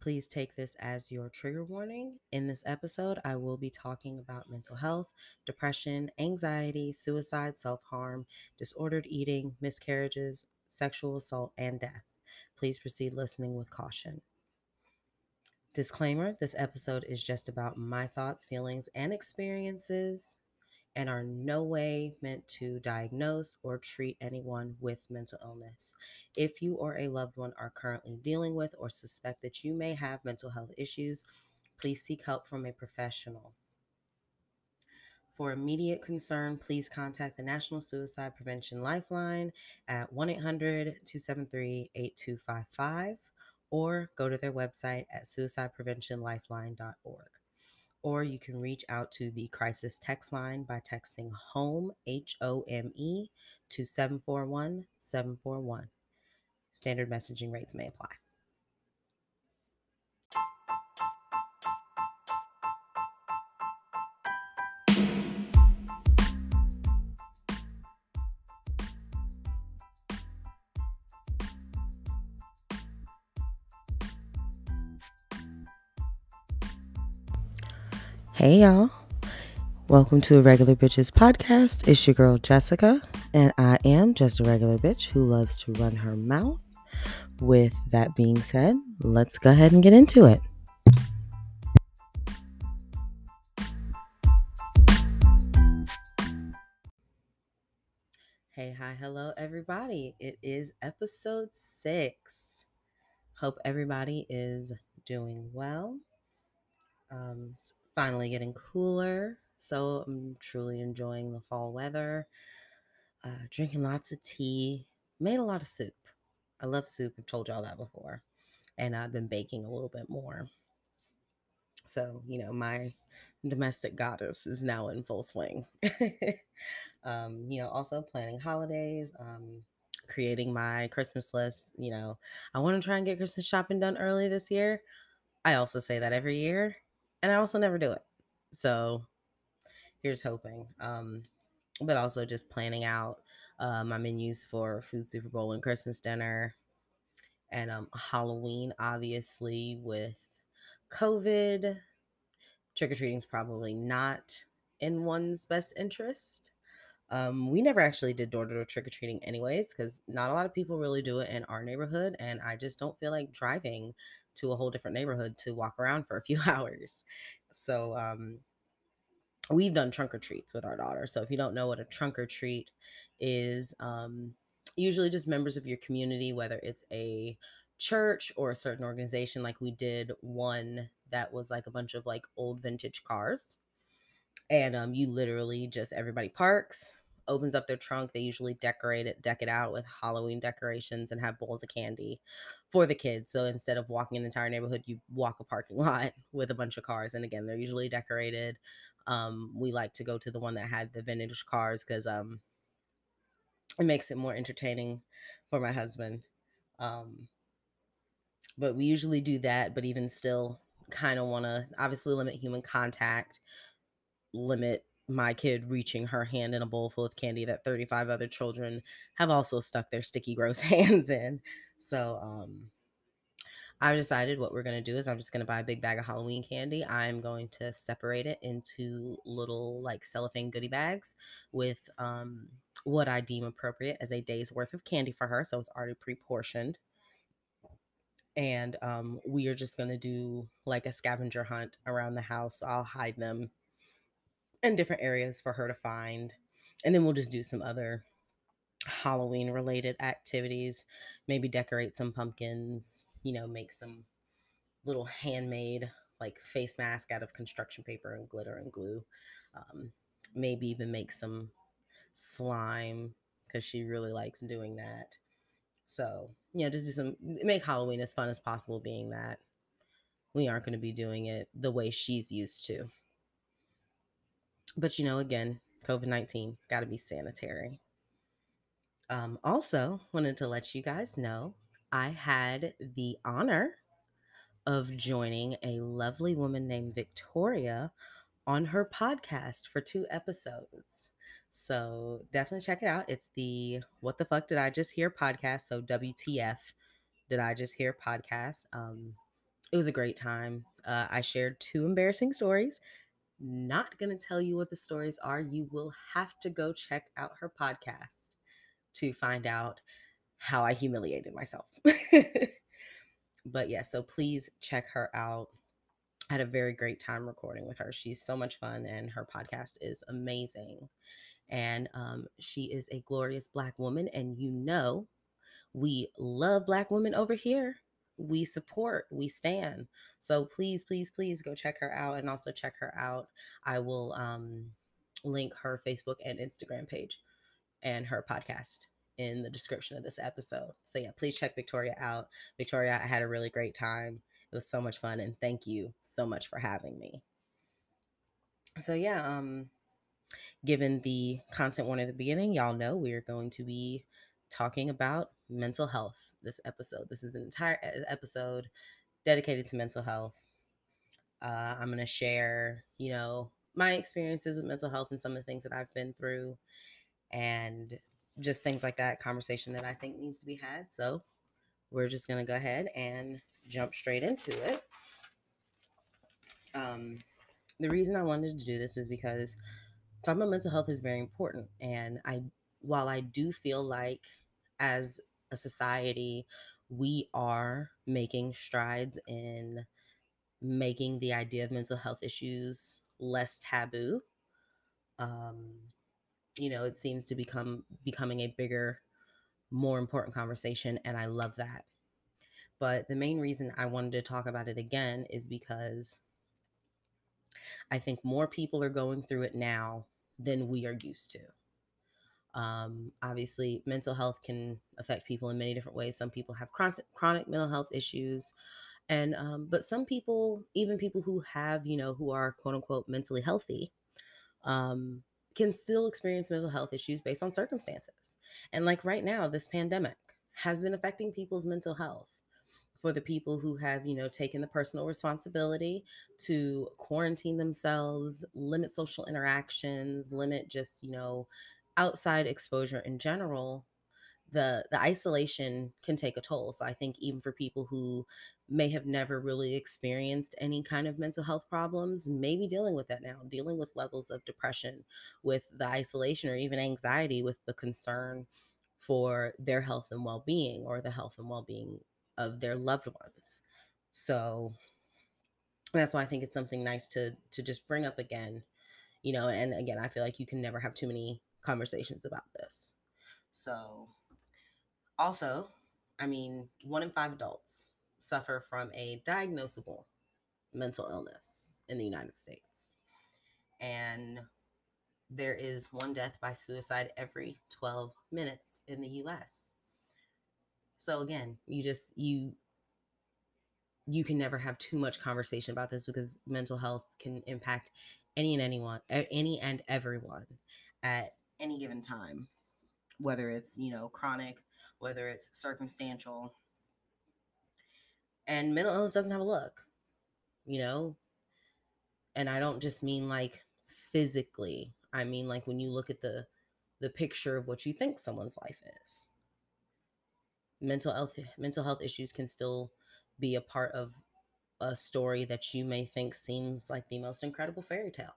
Please take this as your trigger warning. In this episode, I will be talking about mental health, depression, anxiety, suicide, self harm, disordered eating, miscarriages, sexual assault, and death. Please proceed listening with caution. Disclaimer this episode is just about my thoughts, feelings, and experiences and are no way meant to diagnose or treat anyone with mental illness. If you or a loved one are currently dealing with or suspect that you may have mental health issues, please seek help from a professional. For immediate concern, please contact the National Suicide Prevention Lifeline at 1 800 273 8255 or go to their website at suicidepreventionlifeline.org or you can reach out to the crisis text line by texting HOME, H O M E, to 741 741. Standard messaging rates may apply. Hey, y'all. Welcome to a Regular Bitch's podcast. It's your girl, Jessica, and I am just a regular bitch who loves to run her mouth. With that being said, let's go ahead and get into it. Hey, hi, hello, everybody. It is episode six. Hope everybody is doing well. Um, finally getting cooler. So I'm truly enjoying the fall weather. Uh, drinking lots of tea. Made a lot of soup. I love soup. I've told y'all that before. And I've been baking a little bit more. So, you know, my domestic goddess is now in full swing. um, you know, also planning holidays, um, creating my Christmas list. You know, I want to try and get Christmas shopping done early this year. I also say that every year and I also never do it. So here's hoping. Um, but also just planning out uh, my menus for food Super Bowl and Christmas dinner, and um, Halloween. Obviously, with COVID, trick or treating is probably not in one's best interest. Um, we never actually did door to door trick or treating, anyways, because not a lot of people really do it in our neighborhood, and I just don't feel like driving to a whole different neighborhood to walk around for a few hours. So um, we've done trunk or treats with our daughter. So if you don't know what a trunk or treat is, um, usually just members of your community, whether it's a church or a certain organization, like we did one that was like a bunch of like old vintage cars. And um, you literally just everybody parks, opens up their trunk. They usually decorate it, deck it out with Halloween decorations and have bowls of candy for the kids. So instead of walking an entire neighborhood, you walk a parking lot with a bunch of cars. And again, they're usually decorated. Um, we like to go to the one that had the vintage cars because um, it makes it more entertaining for my husband. Um, but we usually do that, but even still, kind of want to obviously limit human contact, limit my kid reaching her hand in a bowl full of candy that 35 other children have also stuck their sticky gross hands in. So um i decided what we're going to do is i'm just going to buy a big bag of halloween candy. I'm going to separate it into little like cellophane goodie bags with um what i deem appropriate as a day's worth of candy for her so it's already pre-portioned. And um, we are just going to do like a scavenger hunt around the house. I'll hide them in different areas for her to find. And then we'll just do some other Halloween related activities, maybe decorate some pumpkins, you know, make some little handmade like face mask out of construction paper and glitter and glue. Um, maybe even make some slime because she really likes doing that. So, you know, just do some, make Halloween as fun as possible, being that we aren't going to be doing it the way she's used to. But you know, again, COVID 19, got to be sanitary. Um, also, wanted to let you guys know I had the honor of joining a lovely woman named Victoria on her podcast for two episodes. So definitely check it out. It's the What the Fuck Did I Just Hear podcast. So WTF Did I Just Hear podcast. Um, it was a great time. Uh, I shared two embarrassing stories. Not going to tell you what the stories are. You will have to go check out her podcast to find out how I humiliated myself. but yeah, so please check her out. I had a very great time recording with her. She's so much fun, and her podcast is amazing. And um, she is a glorious Black woman, and you know, we love Black women over here. We support, we stand. So please, please, please go check her out and also check her out. I will um, link her Facebook and Instagram page and her podcast in the description of this episode. So yeah, please check Victoria out. Victoria, I had a really great time. It was so much fun and thank you so much for having me. So yeah, um given the content one at the beginning, y'all know we are going to be talking about mental health this episode. This is an entire episode dedicated to mental health. Uh, I'm going to share, you know, my experiences with mental health and some of the things that I've been through and just things like that conversation that I think needs to be had. So we're just going to go ahead and jump straight into it. Um, the reason I wanted to do this is because talking about mental health is very important. And I, while I do feel like as a society, we are making strides in making the idea of mental health issues less taboo. Um, you know, it seems to become becoming a bigger, more important conversation, and I love that. But the main reason I wanted to talk about it again is because I think more people are going through it now than we are used to. Um, obviously, mental health can affect people in many different ways. Some people have chronic, chronic mental health issues, and um, but some people, even people who have, you know, who are quote unquote mentally healthy, um, can still experience mental health issues based on circumstances. And like right now, this pandemic has been affecting people's mental health for the people who have, you know, taken the personal responsibility to quarantine themselves, limit social interactions, limit just, you know, outside exposure in general, the the isolation can take a toll. So I think even for people who may have never really experienced any kind of mental health problems, maybe dealing with that now, dealing with levels of depression, with the isolation or even anxiety with the concern for their health and well-being or the health and well-being of their loved ones. So that's why I think it's something nice to to just bring up again, you know, and again, I feel like you can never have too many conversations about this. So also, I mean, one in 5 adults suffer from a diagnosable mental illness in the United States. And there is one death by suicide every 12 minutes in the US. So again, you just you you can never have too much conversation about this because mental health can impact any and anyone, any and everyone at any given time, whether it's, you know, chronic, whether it's circumstantial. And mental illness doesn't have a look, you know? And I don't just mean like physically. I mean like when you look at the the picture of what you think someone's life is mental health mental health issues can still be a part of a story that you may think seems like the most incredible fairy tale.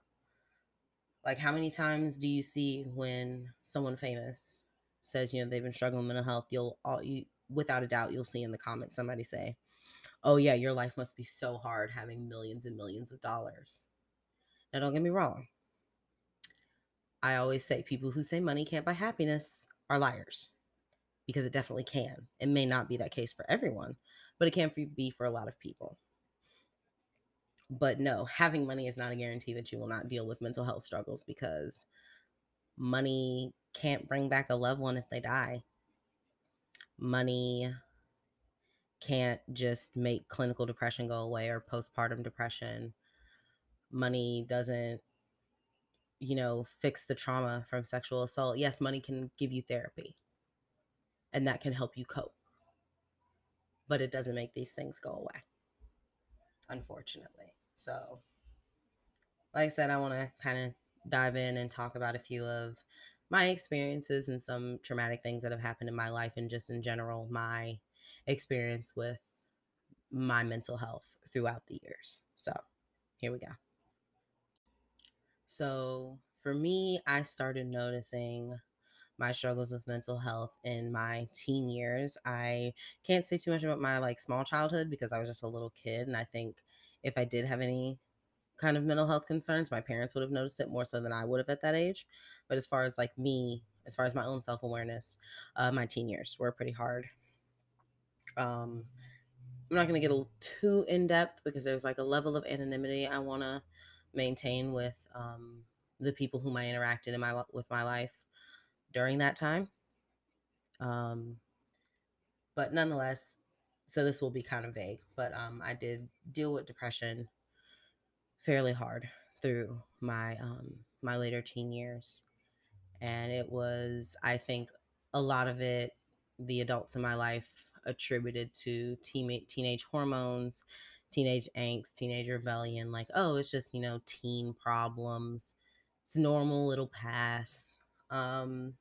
Like how many times do you see when someone famous says, you know, they've been struggling with mental health, you'll all you without a doubt you'll see in the comments somebody say, "Oh yeah, your life must be so hard having millions and millions of dollars." Now don't get me wrong. I always say people who say money can't buy happiness are liars because it definitely can. It may not be that case for everyone, but it can be for a lot of people. But no, having money is not a guarantee that you will not deal with mental health struggles because money can't bring back a loved one if they die. Money can't just make clinical depression go away or postpartum depression. Money doesn't, you know, fix the trauma from sexual assault. Yes, money can give you therapy and that can help you cope. But it doesn't make these things go away, unfortunately. So, like I said, I want to kind of dive in and talk about a few of my experiences and some traumatic things that have happened in my life and just in general my experience with my mental health throughout the years. So here we go. So for me, I started noticing my struggles with mental health in my teen years. I can't say too much about my like small childhood because I was just a little kid and I think if I did have any kind of mental health concerns, my parents would have noticed it more so than I would have at that age. But as far as like me, as far as my own self awareness, uh, my teen years were pretty hard. Um, I'm not going to get too in depth because there's like a level of anonymity I want to maintain with um, the people whom I interacted in my with my life during that time. Um, but nonetheless, so this will be kind of vague, but um, I did deal with depression fairly hard through my um, my later teen years, and it was I think a lot of it the adults in my life attributed to teen- teenage hormones, teenage angst, teenage rebellion. Like, oh, it's just you know teen problems. It's normal. It'll pass. Um,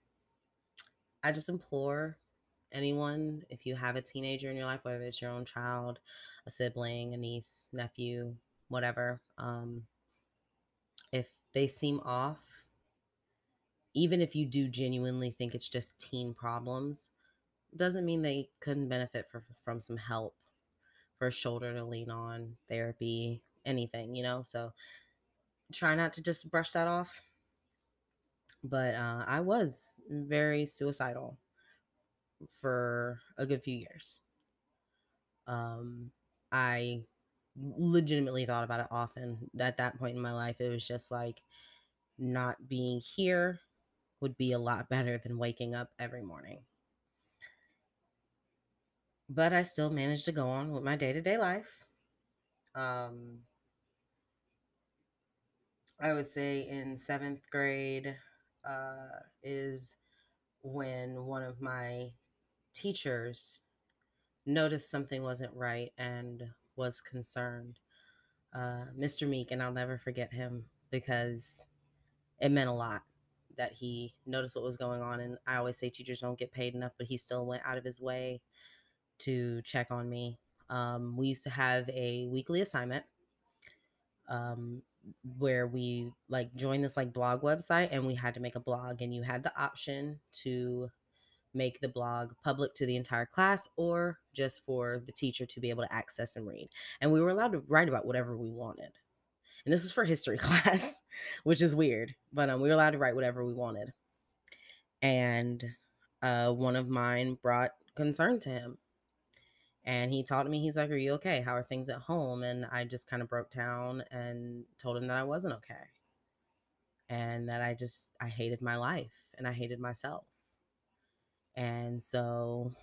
I just implore anyone if you have a teenager in your life, whether it's your own child, a sibling, a niece, nephew, whatever, um, if they seem off, even if you do genuinely think it's just teen problems, doesn't mean they couldn't benefit for, from some help, for a shoulder to lean on, therapy, anything, you know? So try not to just brush that off. But uh, I was very suicidal for a good few years. Um, I legitimately thought about it often. At that point in my life, it was just like not being here would be a lot better than waking up every morning. But I still managed to go on with my day to day life. Um, I would say in seventh grade uh, is when one of my teachers noticed something wasn't right and was concerned. Uh, Mr. Meek, and I'll never forget him because it meant a lot that he noticed what was going on. And I always say teachers don't get paid enough, but he still went out of his way to check on me. Um, we used to have a weekly assignment um, where we like joined this like blog website and we had to make a blog, and you had the option to make the blog public to the entire class or just for the teacher to be able to access and read. And we were allowed to write about whatever we wanted. And this was for history class, which is weird, but um, we were allowed to write whatever we wanted. And uh, one of mine brought concern to him. And he talked to me, he's like, Are you okay? How are things at home? And I just kind of broke down and told him that I wasn't okay. And that I just, I hated my life and I hated myself and so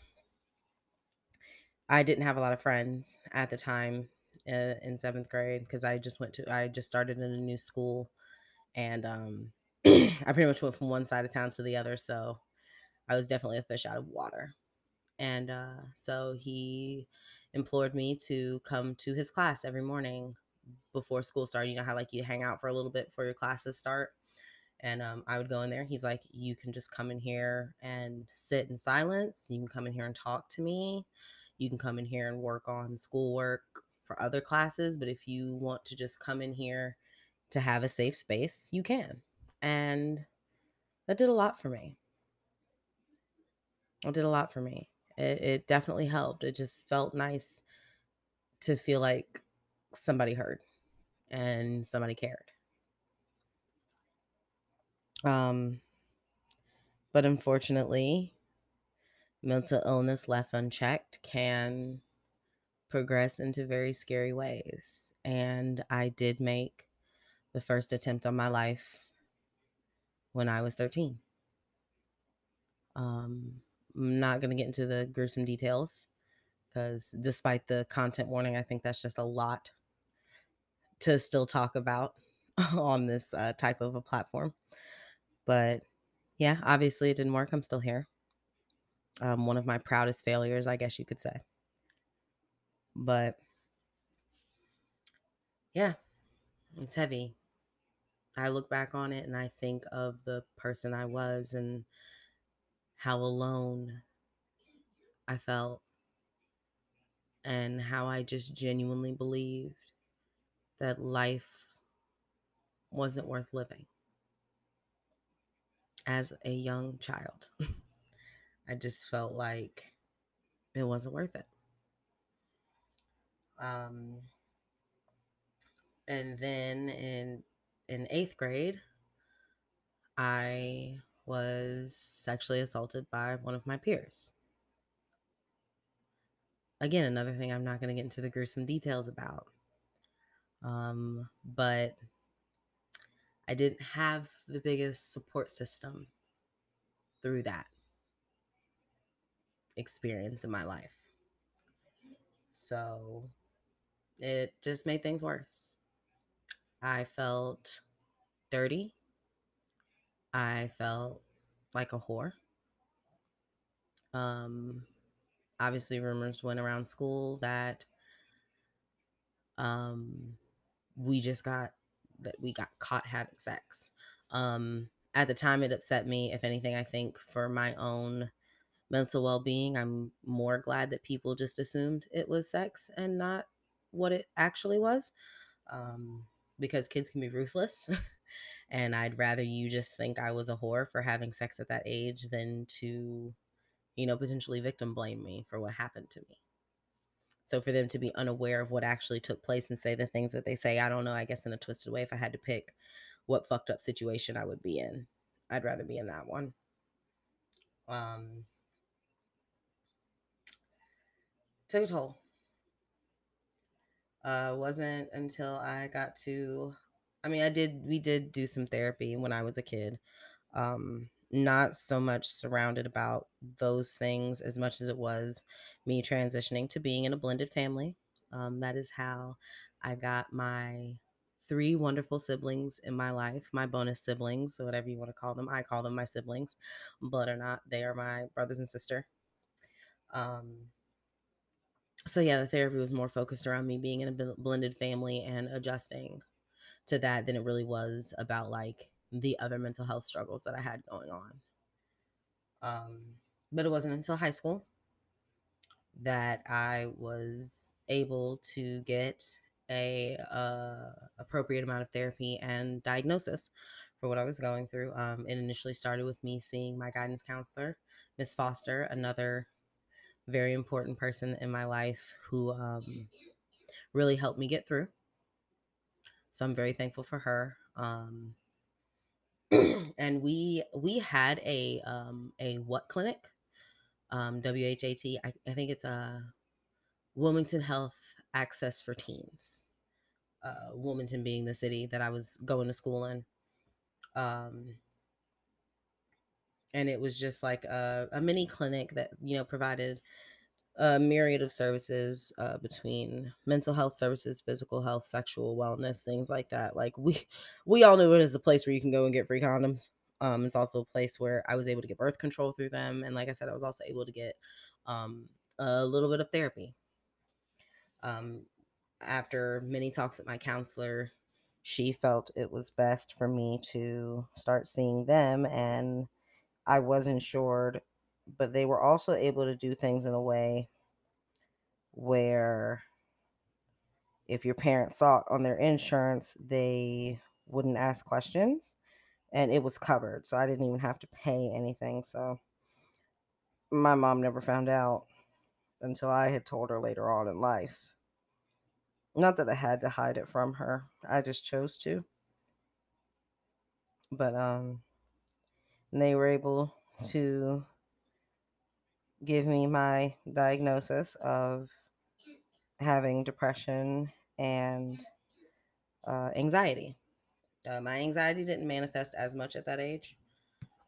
I didn't have a lot of friends at the time uh, in seventh grade because I just went to, I just started in a new school and um, I pretty much went from one side of town to the other. So I was definitely a fish out of water. And uh, so he implored me to come to his class every morning before school started. You know how like you hang out for a little bit before your classes start and um, I would go in there. He's like, You can just come in here and sit in silence. You can come in here and talk to me. You can come in here and work on schoolwork for other classes. But if you want to just come in here to have a safe space, you can. And that did a lot for me. It did a lot for me. It, it definitely helped. It just felt nice to feel like somebody heard and somebody cared. Um, but unfortunately, mental illness left unchecked can progress into very scary ways. And I did make the first attempt on my life when I was 13. Um, I'm not going to get into the gruesome details because despite the content warning, I think that's just a lot to still talk about on this uh, type of a platform. But yeah, obviously it didn't work. I'm still here. Um, one of my proudest failures, I guess you could say. But yeah, it's heavy. I look back on it and I think of the person I was and how alone I felt and how I just genuinely believed that life wasn't worth living as a young child. I just felt like it wasn't worth it. Um, and then in in eighth grade, I was sexually assaulted by one of my peers. Again, another thing I'm not going to get into the gruesome details about. Um, but I didn't have the biggest support system through that experience in my life. So it just made things worse. I felt dirty. I felt like a whore. Um, obviously, rumors went around school that um, we just got that we got caught having sex. Um, at the time, it upset me. If anything, I think for my own mental well being, I'm more glad that people just assumed it was sex and not what it actually was. Um, because kids can be ruthless. and I'd rather you just think I was a whore for having sex at that age than to, you know, potentially victim blame me for what happened to me. So for them to be unaware of what actually took place and say the things that they say, I don't know, I guess in a twisted way, if I had to pick what fucked up situation I would be in, I'd rather be in that one. Um, took a toll. Uh, wasn't until I got to, I mean, I did, we did do some therapy when I was a kid. Um, not so much surrounded about those things as much as it was me transitioning to being in a blended family. Um, that is how I got my three wonderful siblings in my life, my bonus siblings, whatever you want to call them. I call them my siblings, blood or not, they are my brothers and sister. Um, so yeah, the therapy was more focused around me being in a blended family and adjusting to that than it really was about like the other mental health struggles that I had going on. Um, but it wasn't until high school that I was able to get a uh, appropriate amount of therapy and diagnosis for what I was going through. Um, it initially started with me seeing my guidance counselor, Miss Foster, another very important person in my life who um, really helped me get through. So I'm very thankful for her. Um, and we we had a um, a what clinic, um, WHAT. I, I think it's a Wilmington Health Access for Teens. Uh, Wilmington being the city that I was going to school in. Um, and it was just like a, a mini clinic that you know provided a myriad of services uh, between mental health services, physical health, sexual wellness, things like that. Like we we all know it is a place where you can go and get free condoms. Um, it's also a place where I was able to get birth control through them, and like I said, I was also able to get um, a little bit of therapy. Um, after many talks with my counselor, she felt it was best for me to start seeing them, and I was insured but they were also able to do things in a way where if your parents saw it on their insurance, they wouldn't ask questions and it was covered. So I didn't even have to pay anything. So my mom never found out until I had told her later on in life. Not that I had to hide it from her, I just chose to. But um they were able to give me my diagnosis of having depression and uh, anxiety. Uh, my anxiety didn't manifest as much at that age,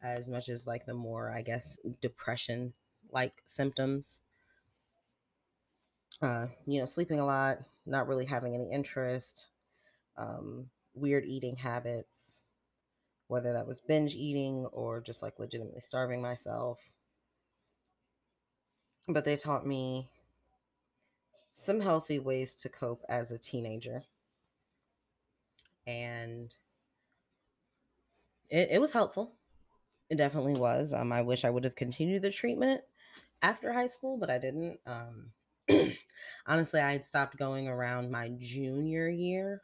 as much as like the more, I guess, depression like symptoms. Uh, you know, sleeping a lot, not really having any interest, um, weird eating habits, whether that was binge eating or just like legitimately starving myself but they taught me some healthy ways to cope as a teenager. And it, it was helpful. It definitely was. Um, I wish I would have continued the treatment after high school, but I didn't. Um, honestly, I had stopped going around my junior year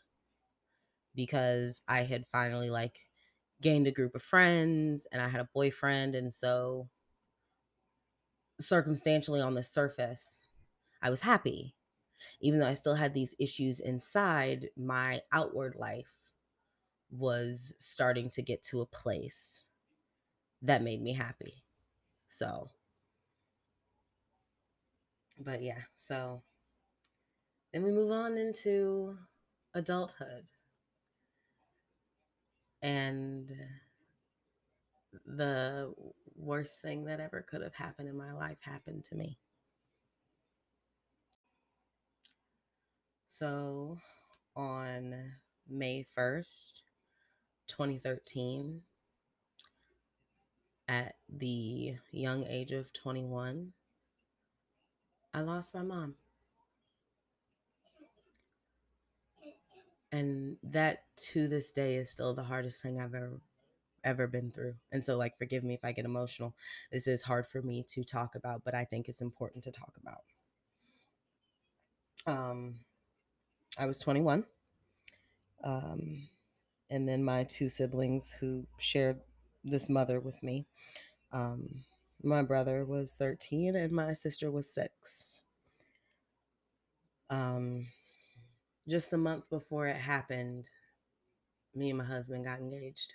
because I had finally like gained a group of friends and I had a boyfriend. And so, circumstantially, on the surface, I was happy. Even though I still had these issues inside, my outward life was starting to get to a place that made me happy. So, but yeah, so then we move on into adulthood. And the worst thing that ever could have happened in my life happened to me. So on May 1st, 2013, at the young age of 21, I lost my mom. And that to this day is still the hardest thing I've ever ever been through. And so like forgive me if I get emotional. This is hard for me to talk about, but I think it's important to talk about. Um I was 21. Um and then my two siblings who shared this mother with me. Um my brother was 13 and my sister was 6. Um just a month before it happened, me and my husband got engaged.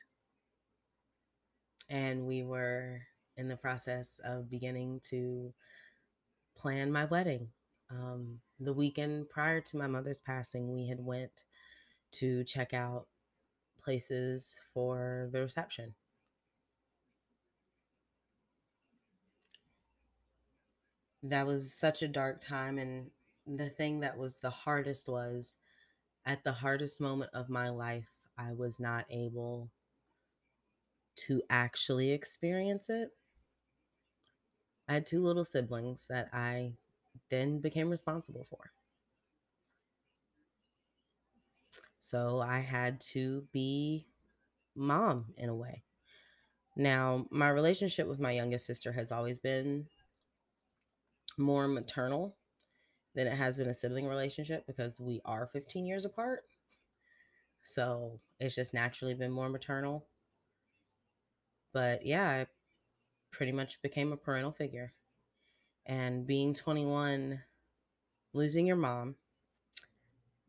And we were in the process of beginning to plan my wedding. Um, the weekend prior to my mother's passing, we had went to check out places for the reception. That was such a dark time and the thing that was the hardest was at the hardest moment of my life, I was not able to actually experience it. I had two little siblings that I then became responsible for. So I had to be mom in a way. Now, my relationship with my youngest sister has always been more maternal than it has been a sibling relationship because we are 15 years apart. So it's just naturally been more maternal. But yeah, I pretty much became a parental figure. And being 21, losing your mom,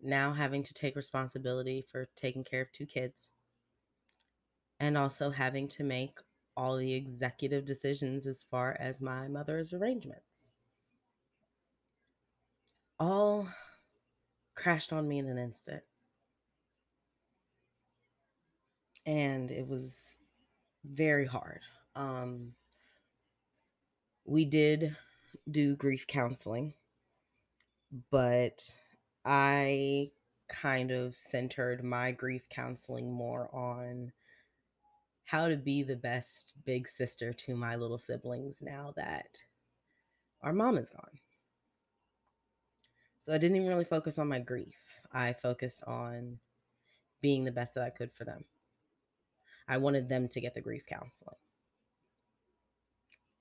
now having to take responsibility for taking care of two kids, and also having to make all the executive decisions as far as my mother's arrangements all crashed on me in an instant. And it was very hard. Um, we did do grief counseling, but I kind of centered my grief counseling more on how to be the best big sister to my little siblings now that our mom is gone. So I didn't even really focus on my grief. I focused on being the best that I could for them. I wanted them to get the grief counseling.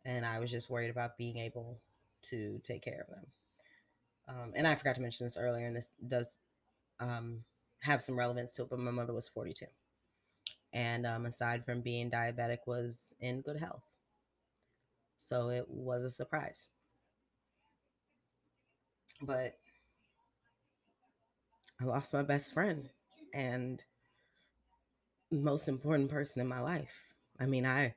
And I was just worried about being able to take care of them. Um, and I forgot to mention this earlier, and this does um, have some relevance to it, but my mother was 42. And um, aside from being diabetic, was in good health. So it was a surprise. But I lost my best friend and most important person in my life. I mean, I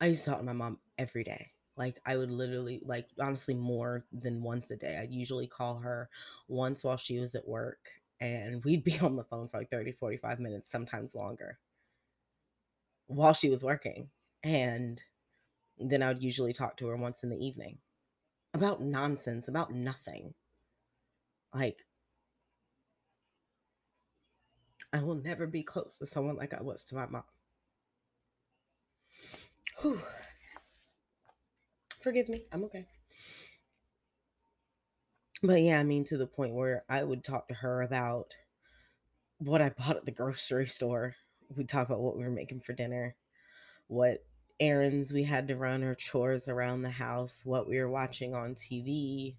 I used to talk to my mom every day. Like I would literally like honestly more than once a day. I'd usually call her once while she was at work and we'd be on the phone for like 30 45 minutes, sometimes longer. While she was working. And then I would usually talk to her once in the evening about nonsense, about nothing. Like I will never be close to someone like I was to my mom. Whew. Forgive me. I'm okay. But yeah, I mean, to the point where I would talk to her about what I bought at the grocery store. We'd talk about what we were making for dinner, what errands we had to run or chores around the house, what we were watching on TV.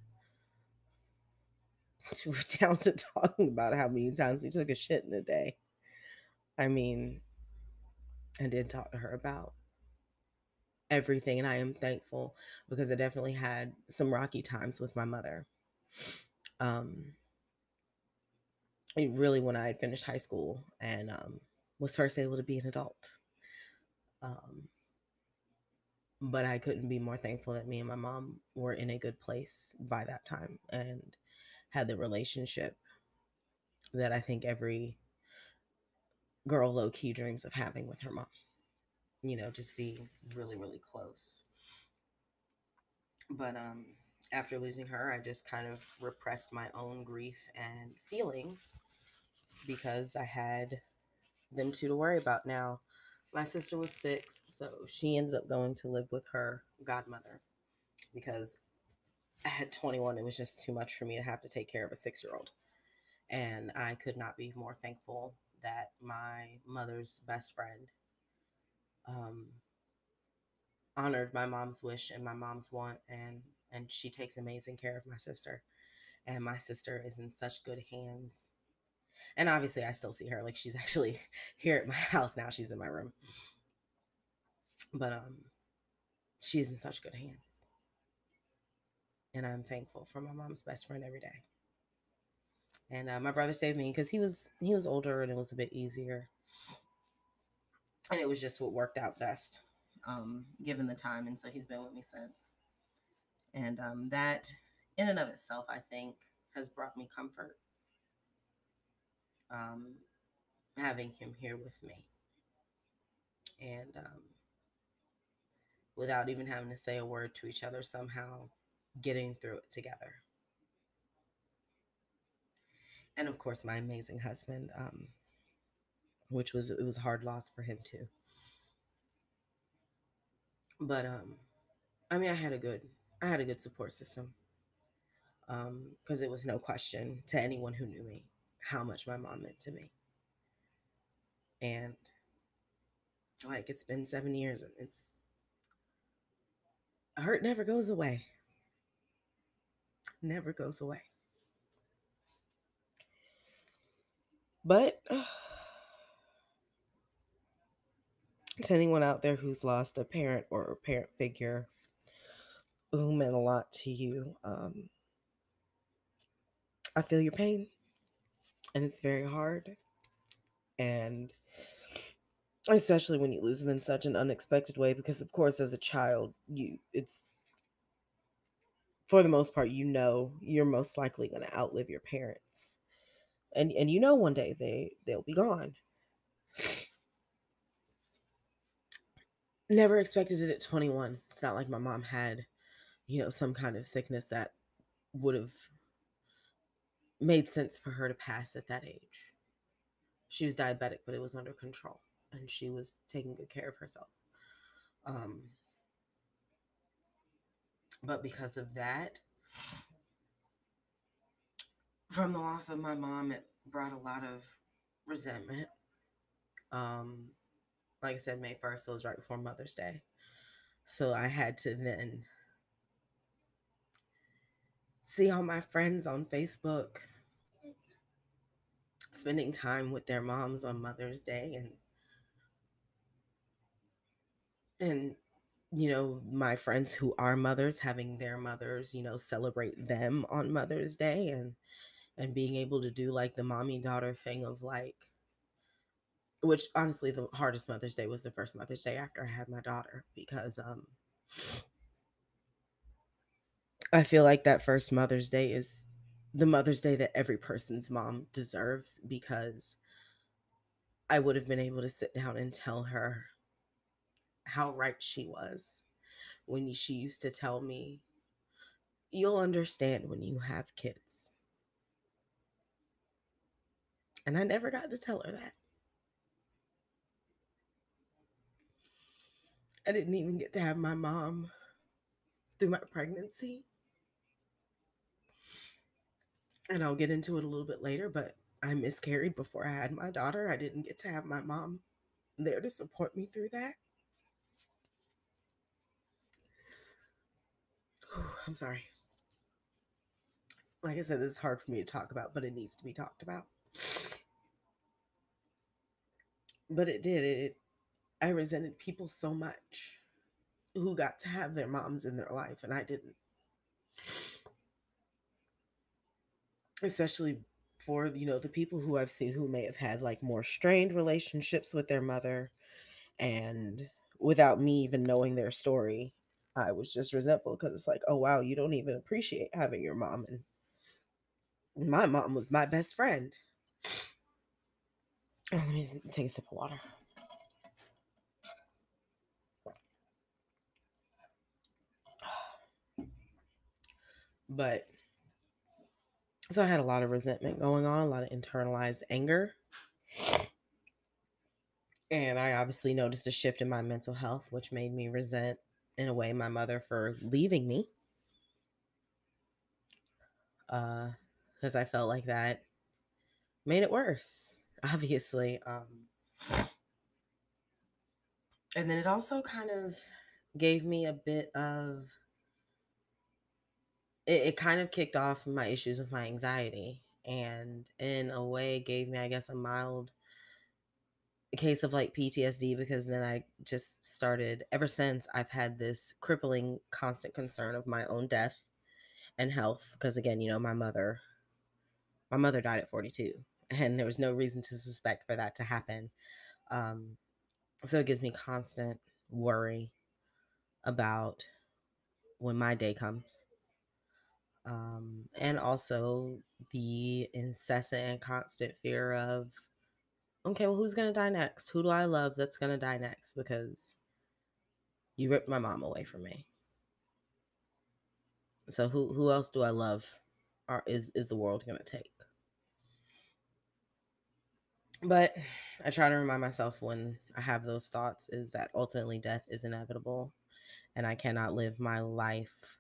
We're down to talking about how many times we took a shit in a day. I mean, I did talk to her about everything, and I am thankful because I definitely had some rocky times with my mother. Um, really, when I had finished high school and um, was first able to be an adult. Um, but I couldn't be more thankful that me and my mom were in a good place by that time and had the relationship that I think every girl low key dreams of having with her mom. You know, just being really, really close. But um after losing her, I just kind of repressed my own grief and feelings because I had them two to worry about now my sister was six, so she ended up going to live with her godmother because at 21, it was just too much for me to have to take care of a six year old. And I could not be more thankful that my mother's best friend um, honored my mom's wish and my mom's want, and and she takes amazing care of my sister. And my sister is in such good hands and obviously, I still see her. Like she's actually here at my house now. She's in my room. But um, she is in such good hands. And I'm thankful for my mom's best friend every day. And uh, my brother saved me because he was he was older and it was a bit easier. And it was just what worked out best, um, given the time. And so he's been with me since. And um, that, in and of itself, I think, has brought me comfort um, having him here with me. And um, without even having to say a word to each other, somehow getting through it together. And of course, my amazing husband, um, which was it was a hard loss for him too. But um, I mean, I had a good I had a good support system because um, it was no question to anyone who knew me how much my mom meant to me. And like it's been seven years and it's hurt never goes away. Never goes away. But to anyone out there who's lost a parent or a parent figure who meant a lot to you, um, I feel your pain and it's very hard. And especially when you lose them in such an unexpected way because of course as a child you it's for the most part you know you're most likely going to outlive your parents and and you know one day they they'll be gone never expected it at 21 it's not like my mom had you know some kind of sickness that would have made sense for her to pass at that age. She was diabetic, but it was under control and she was taking good care of herself. Um, but because of that, from the loss of my mom, it brought a lot of resentment. Um, like I said, May 1st, it was right before Mother's Day. So I had to then see all my friends on Facebook spending time with their moms on Mother's Day and and you know my friends who are mothers having their mothers you know celebrate them on Mother's Day and and being able to do like the mommy daughter thing of like which honestly the hardest Mother's Day was the first Mother's Day after I had my daughter because um I feel like that first Mother's Day is the Mother's Day that every person's mom deserves because I would have been able to sit down and tell her how right she was when she used to tell me, You'll understand when you have kids. And I never got to tell her that. I didn't even get to have my mom through my pregnancy and I'll get into it a little bit later, but I miscarried before I had my daughter. I didn't get to have my mom there to support me through that. I'm sorry. Like I said, this is hard for me to talk about, but it needs to be talked about. But it did. It, I resented people so much who got to have their moms in their life, and I didn't. Especially for you know the people who I've seen who may have had like more strained relationships with their mother, and without me even knowing their story, I was just resentful because it's like, oh wow, you don't even appreciate having your mom, and my mom was my best friend. Let me take a sip of water. But so I had a lot of resentment going on, a lot of internalized anger. And I obviously noticed a shift in my mental health, which made me resent, in a way, my mother for leaving me. Because uh, I felt like that made it worse, obviously. Um, and then it also kind of gave me a bit of it, it kind of kicked off my issues with my anxiety and in a way gave me i guess a mild case of like PTSD because then I just started ever since I've had this crippling constant concern of my own death and health because again, you know, my mother my mother died at 42 and there was no reason to suspect for that to happen. Um so it gives me constant worry about when my day comes um, and also the incessant and constant fear of okay well who's going to die next? Who do i love that's going to die next? Because you ripped my mom away from me. So who who else do i love or is is the world going to take? But i try to remind myself when i have those thoughts is that ultimately death is inevitable and i cannot live my life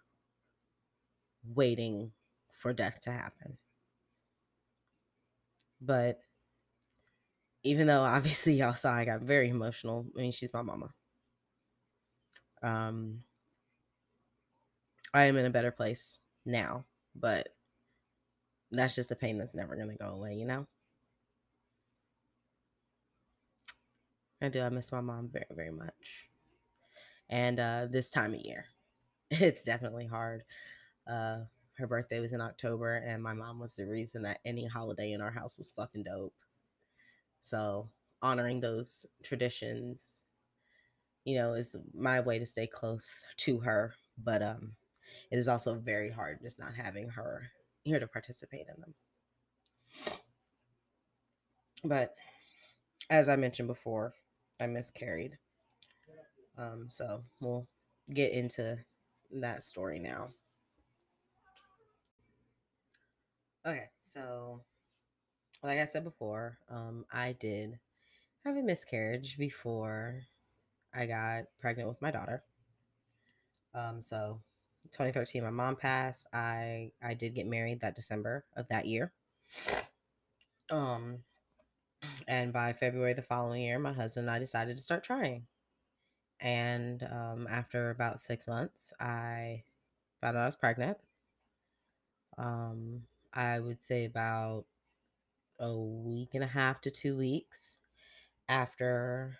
waiting for death to happen. But even though obviously y'all saw I got very emotional, I mean, she's my mama. Um, I am in a better place now, but that's just a pain that's never going to go away, you know? I do. I miss my mom very, very much. And uh, this time of year, it's definitely hard. Uh, her birthday was in October, and my mom was the reason that any holiday in our house was fucking dope. So honoring those traditions, you know, is my way to stay close to her. But um, it is also very hard just not having her here to participate in them. But as I mentioned before, I miscarried. Um, so we'll get into that story now. Okay, so like I said before, um, I did have a miscarriage before I got pregnant with my daughter. Um, so 2013, my mom passed. I I did get married that December of that year. Um, and by February the following year, my husband and I decided to start trying. And um, after about six months, I found out I was pregnant. Um, I would say about a week and a half to two weeks after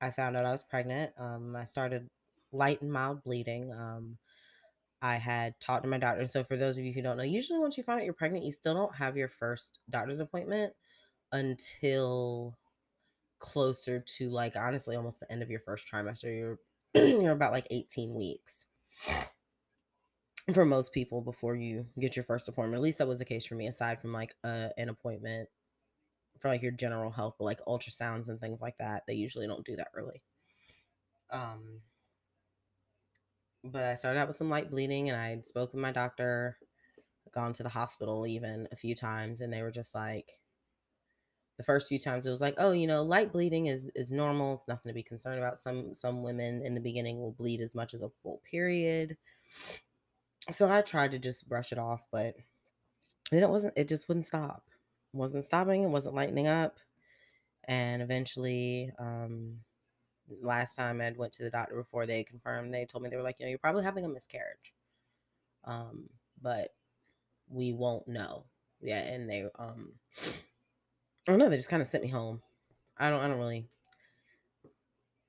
I found out I was pregnant. Um, I started light and mild bleeding. Um, I had talked to my doctor. And So, for those of you who don't know, usually once you find out you're pregnant, you still don't have your first doctor's appointment until closer to like honestly almost the end of your first trimester. You're you're about like 18 weeks for most people before you get your first appointment. At least that was the case for me, aside from like uh, an appointment for like your general health, but like ultrasounds and things like that, they usually don't do that early. Um, but I started out with some light bleeding, and I spoke with my doctor, gone to the hospital even a few times, and they were just like, the first few times it was like, oh, you know, light bleeding is is normal. It's nothing to be concerned about. Some some women in the beginning will bleed as much as a full period so I tried to just brush it off, but it wasn't. It just wouldn't stop. It wasn't stopping. It wasn't lightening up, and eventually, um, last time I went to the doctor before they confirmed, they told me they were like, you know, you're probably having a miscarriage. Um, but we won't know. Yeah, and they um I don't know, they just kind of sent me home. I don't I don't really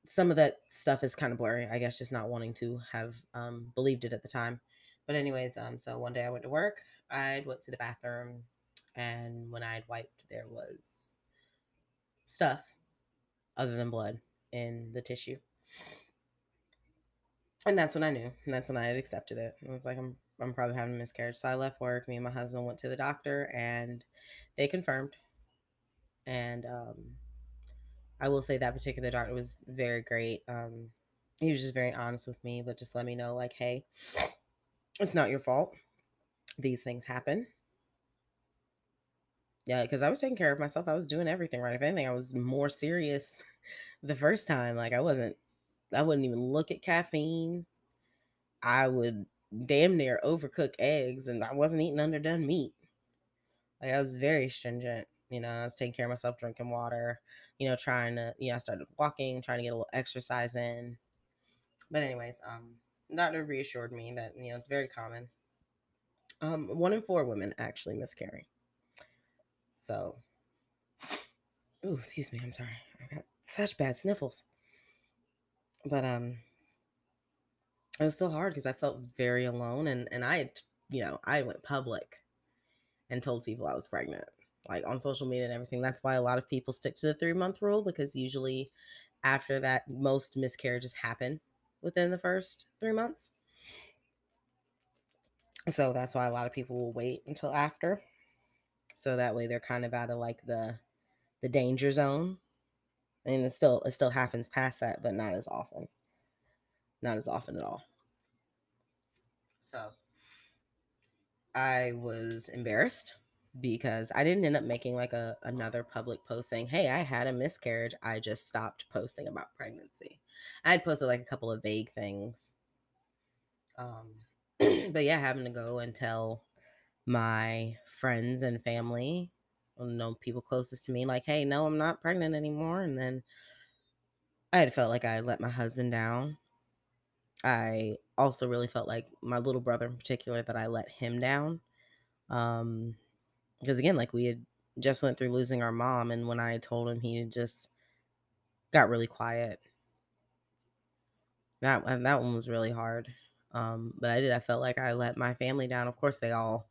some of that stuff is kind of blurry, I guess just not wanting to have um believed it at the time. But anyways, um so one day I went to work, I went to the bathroom and when I'd wiped there was stuff other than blood in the tissue. And that's when I knew. And that's when I had accepted it. I was like, I'm I'm probably having a miscarriage. So I left work. Me and my husband went to the doctor and they confirmed. And um, I will say that particular doctor was very great. Um, he was just very honest with me, but just let me know, like, hey, it's not your fault. These things happen. Yeah, because I was taking care of myself. I was doing everything right. If anything, I was more serious the first time. Like I wasn't, I wouldn't even look at caffeine. I would damn near overcook eggs, and I wasn't eating underdone meat. Like I was very stringent. You know, I was taking care of myself, drinking water. You know, trying to, you know, I started walking, trying to get a little exercise in. But anyways, um, doctor reassured me that you know it's very common. Um, one in four women actually miscarry. So, oh, excuse me, I'm sorry. I got such bad sniffles. But um, it was still hard because I felt very alone, and and I you know, I went public and told people I was pregnant, like on social media and everything. That's why a lot of people stick to the three month rule because usually after that, most miscarriages happen within the first three months. So that's why a lot of people will wait until after. So that way they're kind of out of like the the danger zone. And it still it still happens past that, but not as often. Not as often at all. So I was embarrassed because I didn't end up making like a another public post saying, "Hey, I had a miscarriage." I just stopped posting about pregnancy. I had posted like a couple of vague things. Um but yeah, having to go and tell my friends and family, you know, people closest to me like, "Hey, no, I'm not pregnant anymore." And then I had felt like I let my husband down. I also really felt like my little brother in particular that I let him down. Um because again, like we had just went through losing our mom and when I told him he just got really quiet. That that one was really hard. Um but I did I felt like I let my family down. Of course they all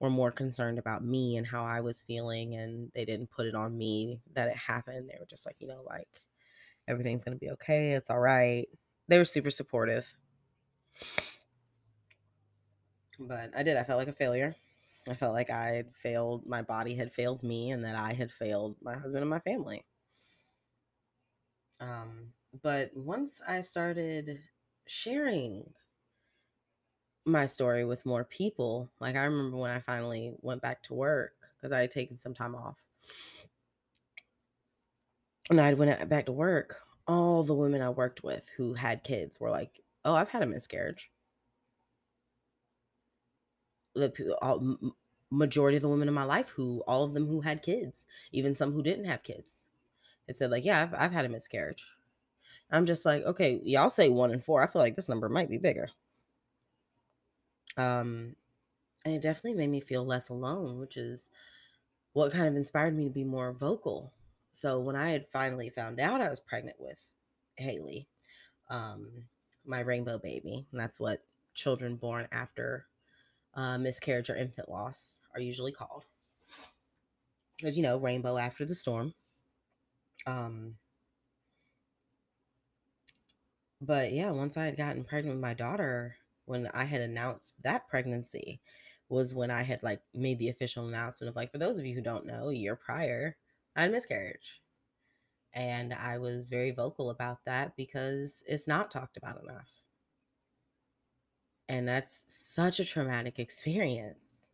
were more concerned about me and how I was feeling and they didn't put it on me that it happened. They were just like, you know, like everything's to be okay. It's all right. They were super supportive. But I did. I felt like a failure. I felt like I had failed, my body had failed me, and that I had failed my husband and my family. Um, but once I started sharing my story with more people, like I remember when I finally went back to work because I had taken some time off. And I went back to work. All the women I worked with who had kids were like, "Oh, I've had a miscarriage." The all, majority of the women in my life who all of them who had kids even some who didn't have kids it said like yeah I've, I've had a miscarriage. I'm just like okay y'all say one in four i feel like this number might be bigger. Um and it definitely made me feel less alone which is what kind of inspired me to be more vocal. So when i had finally found out i was pregnant with haley um my rainbow baby and that's what children born after uh, miscarriage or infant loss are usually called. Because, you know, rainbow after the storm. Um, but yeah, once I had gotten pregnant with my daughter, when I had announced that pregnancy, was when I had like made the official announcement of like, for those of you who don't know, a year prior, I had miscarriage. And I was very vocal about that because it's not talked about enough and that's such a traumatic experience.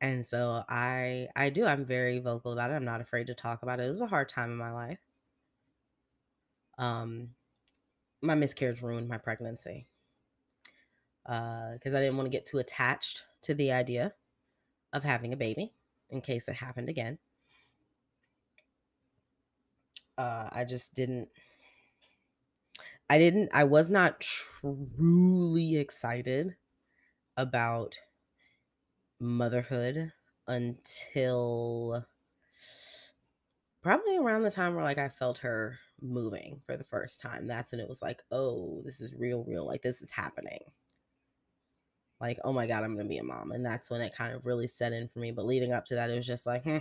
And so i i do i'm very vocal about it i'm not afraid to talk about it it was a hard time in my life. Um my miscarriage ruined my pregnancy. Uh because i didn't want to get too attached to the idea of having a baby in case it happened again. Uh i just didn't I didn't I was not truly excited about motherhood until probably around the time where like I felt her moving for the first time. That's when it was like, oh, this is real, real. Like this is happening. Like, oh my God, I'm gonna be a mom. And that's when it kind of really set in for me. But leading up to that, it was just like, hmm,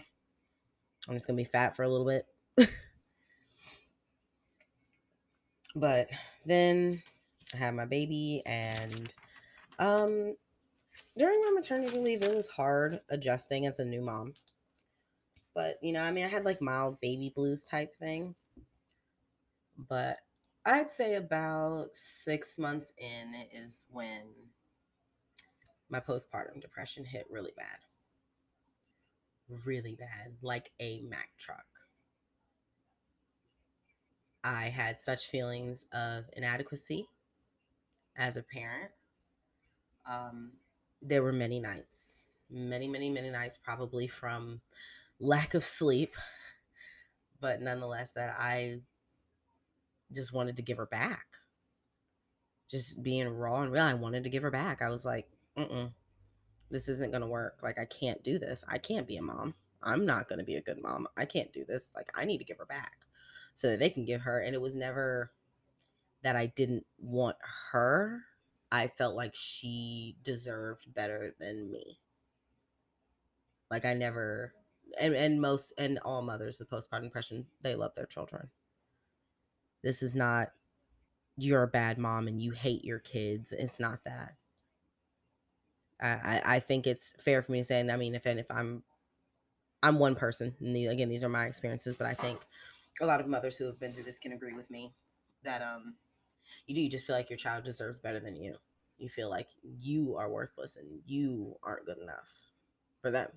I'm just gonna be fat for a little bit. but then I had my baby and um during my maternity leave it was hard adjusting as a new mom but you know, I mean, I had like mild baby blues type thing. But I'd say about six months in is when my postpartum depression hit really bad. Really bad, like a Mack truck. I had such feelings of inadequacy as a parent. Um, there were many nights, many, many, many nights, probably from lack of sleep, but nonetheless, that I just wanted to give her back. Just being raw and real, I wanted to give her back. I was like, mm this isn't going to work. Like, I can't do this. I can't be a mom. I'm not going to be a good mom. I can't do this. Like, I need to give her back so that they can give her. And it was never that I didn't want her. I felt like she deserved better than me. Like, I never and, and most and all mothers with postpartum depression they love their children this is not you're a bad mom and you hate your kids it's not that i i think it's fair for me to say and i mean if and if i'm i'm one person and the, again these are my experiences but i think a lot of mothers who have been through this can agree with me that um you do you just feel like your child deserves better than you you feel like you are worthless and you aren't good enough for them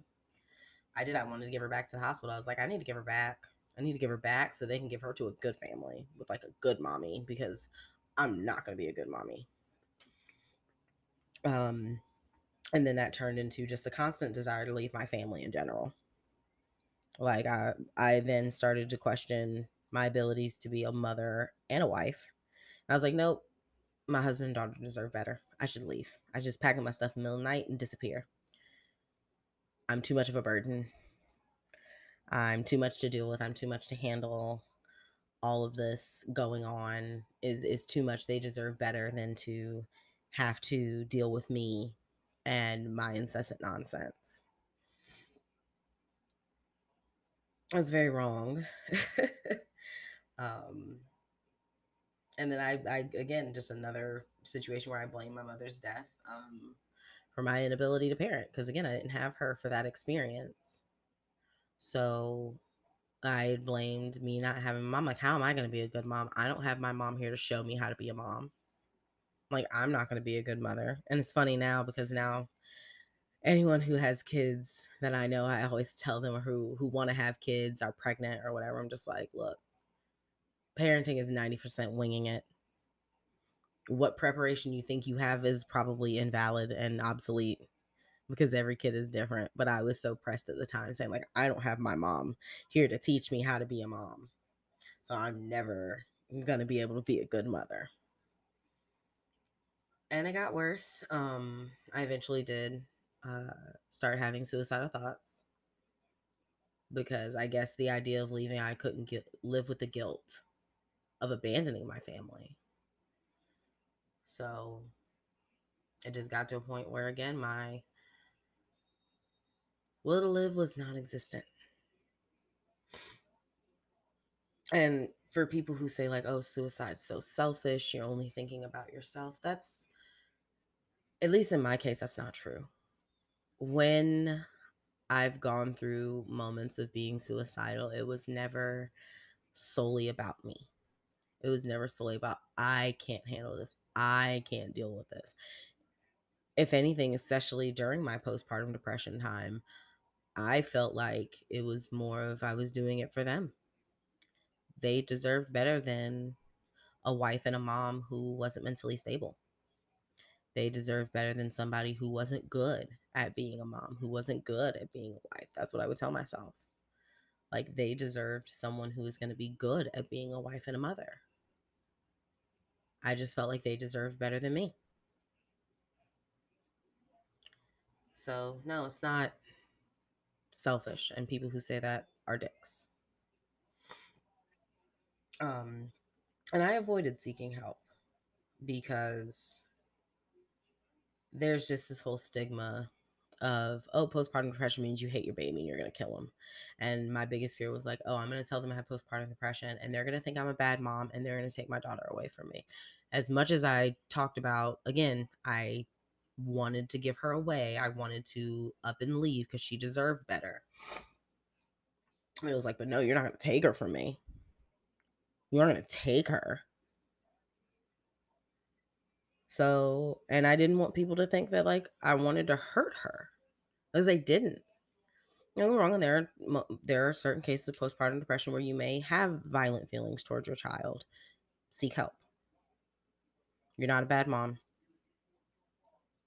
I did. I wanted to give her back to the hospital. I was like, I need to give her back. I need to give her back so they can give her to a good family with like a good mommy because I'm not going to be a good mommy. Um, and then that turned into just a constant desire to leave my family in general. Like I, I then started to question my abilities to be a mother and a wife. And I was like, nope, my husband and daughter deserve better. I should leave. I just pack up my stuff in the middle of the night and disappear. I'm too much of a burden. I'm too much to deal with. I'm too much to handle. All of this going on is is too much. They deserve better than to have to deal with me and my incessant nonsense. I was very wrong. um, and then I, I, again, just another situation where I blame my mother's death. Um, for my inability to parent because again i didn't have her for that experience so i blamed me not having mom like how am i going to be a good mom i don't have my mom here to show me how to be a mom like i'm not going to be a good mother and it's funny now because now anyone who has kids that i know i always tell them who who want to have kids are pregnant or whatever i'm just like look parenting is 90% winging it what preparation you think you have is probably invalid and obsolete because every kid is different. But I was so pressed at the time saying, like, I don't have my mom here to teach me how to be a mom. So I'm never going to be able to be a good mother. And it got worse. Um, I eventually did uh, start having suicidal thoughts because I guess the idea of leaving, I couldn't get, live with the guilt of abandoning my family. So it just got to a point where, again, my will to live was non existent. And for people who say, like, oh, suicide's so selfish, you're only thinking about yourself, that's, at least in my case, that's not true. When I've gone through moments of being suicidal, it was never solely about me. It was never solely about, I can't handle this. I can't deal with this. If anything, especially during my postpartum depression time, I felt like it was more of I was doing it for them. They deserved better than a wife and a mom who wasn't mentally stable. They deserve better than somebody who wasn't good at being a mom, who wasn't good at being a wife. That's what I would tell myself. Like they deserved someone who was going to be good at being a wife and a mother. I just felt like they deserved better than me. So, no, it's not selfish. And people who say that are dicks. Um, and I avoided seeking help because there's just this whole stigma of oh postpartum depression means you hate your baby and you're going to kill him. And my biggest fear was like oh i'm going to tell them i have postpartum depression and they're going to think i'm a bad mom and they're going to take my daughter away from me. As much as i talked about again i wanted to give her away i wanted to up and leave because she deserved better. It was like but no you're not going to take her from me. You're not going to take her so, and I didn't want people to think that like I wanted to hurt her, because I didn't. No wrong, and there there are certain cases of postpartum depression where you may have violent feelings towards your child. Seek help. You're not a bad mom.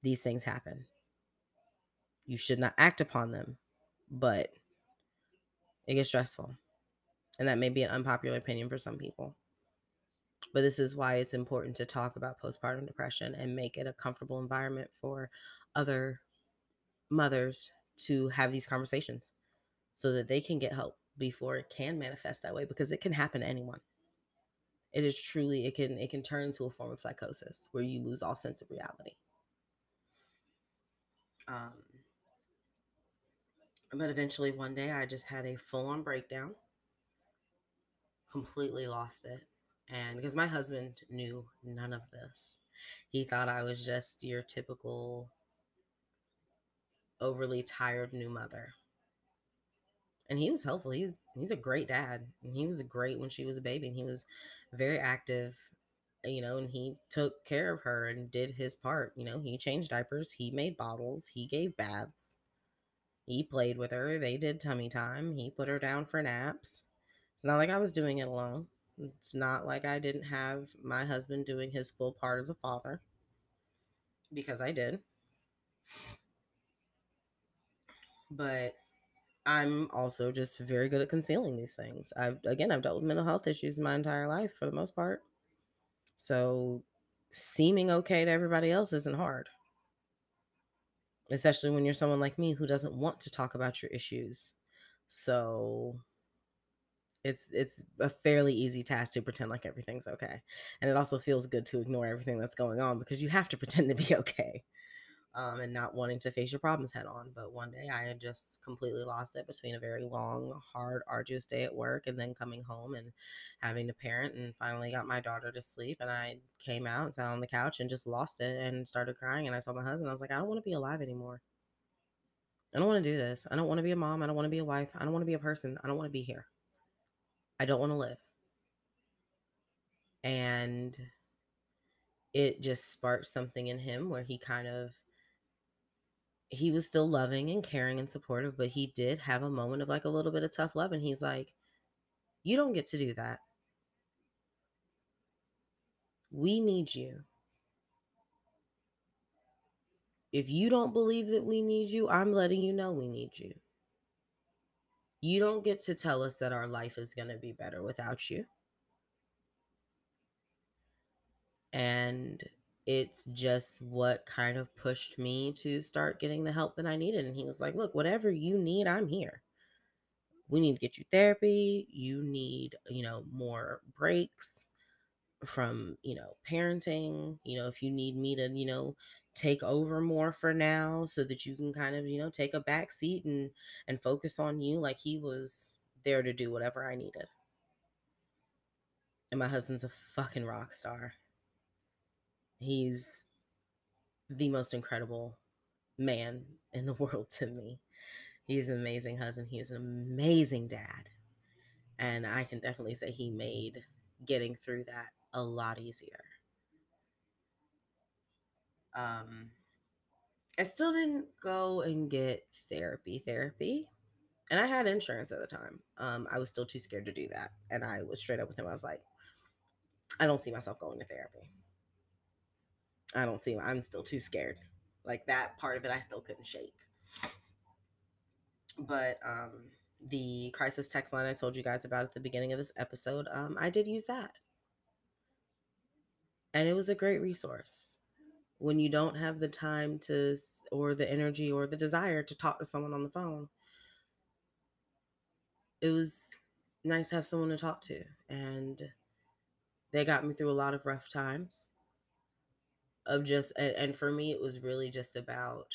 These things happen. You should not act upon them, but it gets stressful. And that may be an unpopular opinion for some people. But this is why it's important to talk about postpartum depression and make it a comfortable environment for other mothers to have these conversations so that they can get help before it can manifest that way because it can happen to anyone. It is truly it can it can turn into a form of psychosis where you lose all sense of reality. Um but eventually one day I just had a full on breakdown. Completely lost it and because my husband knew none of this, he thought I was just your typical overly tired new mother. And he was helpful. He was he's a great dad. And he was great when she was a baby and he was very active, you know, and he took care of her and did his part. You know, he changed diapers, he made bottles, he gave baths. He played with her. They did tummy time. He put her down for naps. It's not like I was doing it alone. It's not like I didn't have my husband doing his full part as a father because I did. But I'm also just very good at concealing these things. I've again I've dealt with mental health issues my entire life for the most part. So seeming okay to everybody else isn't hard. Especially when you're someone like me who doesn't want to talk about your issues. So it's it's a fairly easy task to pretend like everything's okay and it also feels good to ignore everything that's going on because you have to pretend to be okay um, and not wanting to face your problems head on but one day i had just completely lost it between a very long hard arduous day at work and then coming home and having to parent and finally got my daughter to sleep and i came out and sat on the couch and just lost it and started crying and i told my husband i was like i don't want to be alive anymore I don't want to do this. I don't want to be a mom. I don't want to be a wife. I don't want to be a person. I don't want to be here. I don't want to live. And it just sparked something in him where he kind of he was still loving and caring and supportive, but he did have a moment of like a little bit of tough love. And he's like, You don't get to do that. We need you. If you don't believe that we need you, I'm letting you know we need you. You don't get to tell us that our life is going to be better without you. And it's just what kind of pushed me to start getting the help that I needed. And he was like, Look, whatever you need, I'm here. We need to get you therapy. You need, you know, more breaks from, you know, parenting. You know, if you need me to, you know, take over more for now so that you can kind of you know take a back seat and and focus on you like he was there to do whatever i needed. And my husband's a fucking rock star. He's the most incredible man in the world to me. He's an amazing husband. He is an amazing dad. And i can definitely say he made getting through that a lot easier um, I still didn't go and get therapy. Therapy, and I had insurance at the time. Um, I was still too scared to do that, and I was straight up with him. I was like, I don't see myself going to therapy. I don't see. I'm still too scared. Like that part of it, I still couldn't shake. But um, the crisis text line I told you guys about at the beginning of this episode, um, I did use that, and it was a great resource when you don't have the time to or the energy or the desire to talk to someone on the phone it was nice to have someone to talk to and they got me through a lot of rough times of just and, for me it was really just about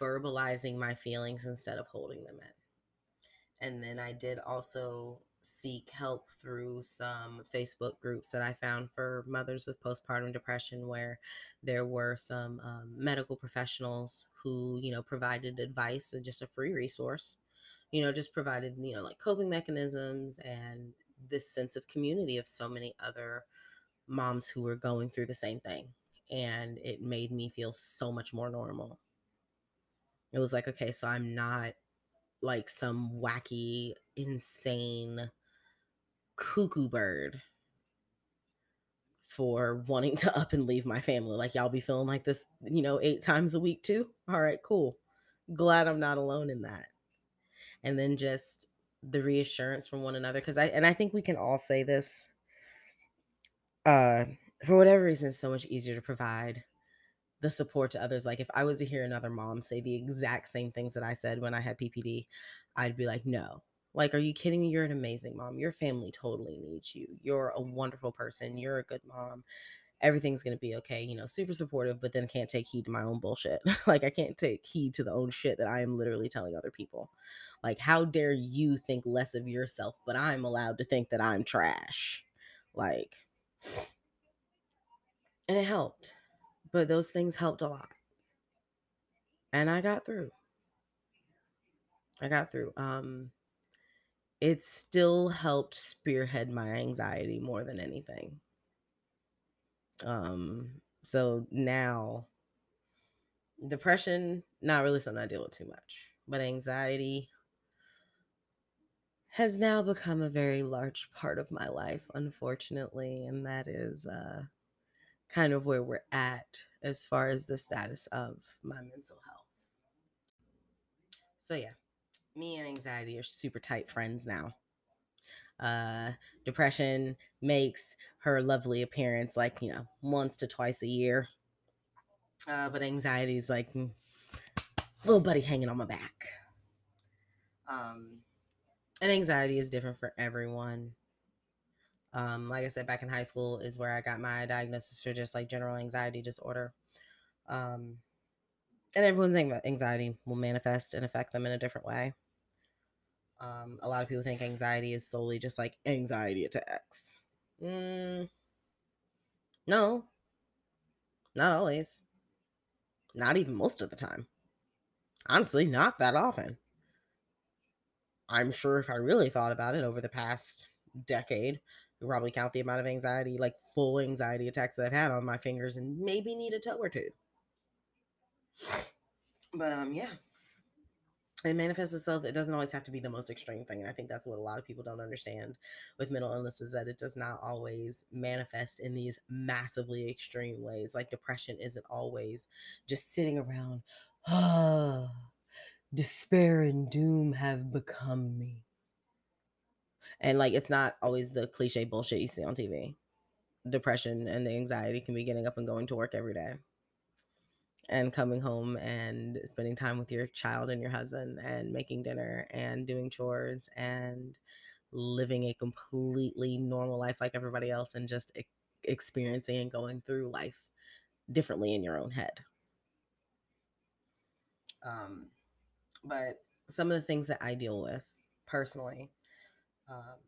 verbalizing my feelings instead of holding them in. And then i did also seek help through some Facebook groups that I found for mothers with postpartum depression, where there were some um, medical professionals who, you know, provided advice and just a free resource, you know, just provided, you know, like coping mechanisms and this sense of community of so many other moms who were going through the same thing. And it made me feel so much more normal. It was like, okay, so I'm not like some wacky, insane cuckoo bird for wanting to up and leave my family. Like, y'all be feeling like this, you know, eight times a week too? All right, cool. Glad I'm not alone in that. And then just the reassurance from one another. Cause I, and I think we can all say this. Uh, for whatever reason, it's so much easier to provide the support to others. Like if I was to hear another mom say the exact same things that I said when I had PPD, I'd be like, no. Like, are you kidding me? You're an amazing mom. Your family totally needs you. You're a wonderful person. You're a good mom. Everything's going to be okay. You know, super supportive, but then can't take heed to my own bullshit. like, I can't take heed to the own shit that I am literally telling other people. Like, how dare you think less of yourself, but I'm allowed to think that I'm trash? Like, and it helped but those things helped a lot. And I got through. I got through. Um it still helped spearhead my anxiety more than anything. Um so now depression not really something I deal with too much, but anxiety has now become a very large part of my life unfortunately and that is uh kind of where we're at as far as the status of my mental health. So, yeah, me and anxiety are super tight friends now. Uh, depression makes her lovely appearance like, you know, once to twice a year. Uh, but anxiety is like mm, little buddy hanging on my back. Um, and anxiety is different for everyone. Um, like I said, back in high school is where I got my diagnosis for just like general anxiety disorder. Um, and everyone's anxiety will manifest and affect them in a different way. Um, a lot of people think anxiety is solely just like anxiety attacks. Mm, no, not always. Not even most of the time. Honestly, not that often. I'm sure if I really thought about it over the past decade, could probably count the amount of anxiety, like full anxiety attacks that I've had on my fingers and maybe need a toe or two. But um yeah. It manifests itself. It doesn't always have to be the most extreme thing. And I think that's what a lot of people don't understand with mental illness is that it does not always manifest in these massively extreme ways. Like depression isn't always just sitting around, oh, despair and doom have become me and like it's not always the cliche bullshit you see on TV. Depression and the anxiety can be getting up and going to work every day and coming home and spending time with your child and your husband and making dinner and doing chores and living a completely normal life like everybody else and just experiencing and going through life differently in your own head. Um, but some of the things that I deal with personally um,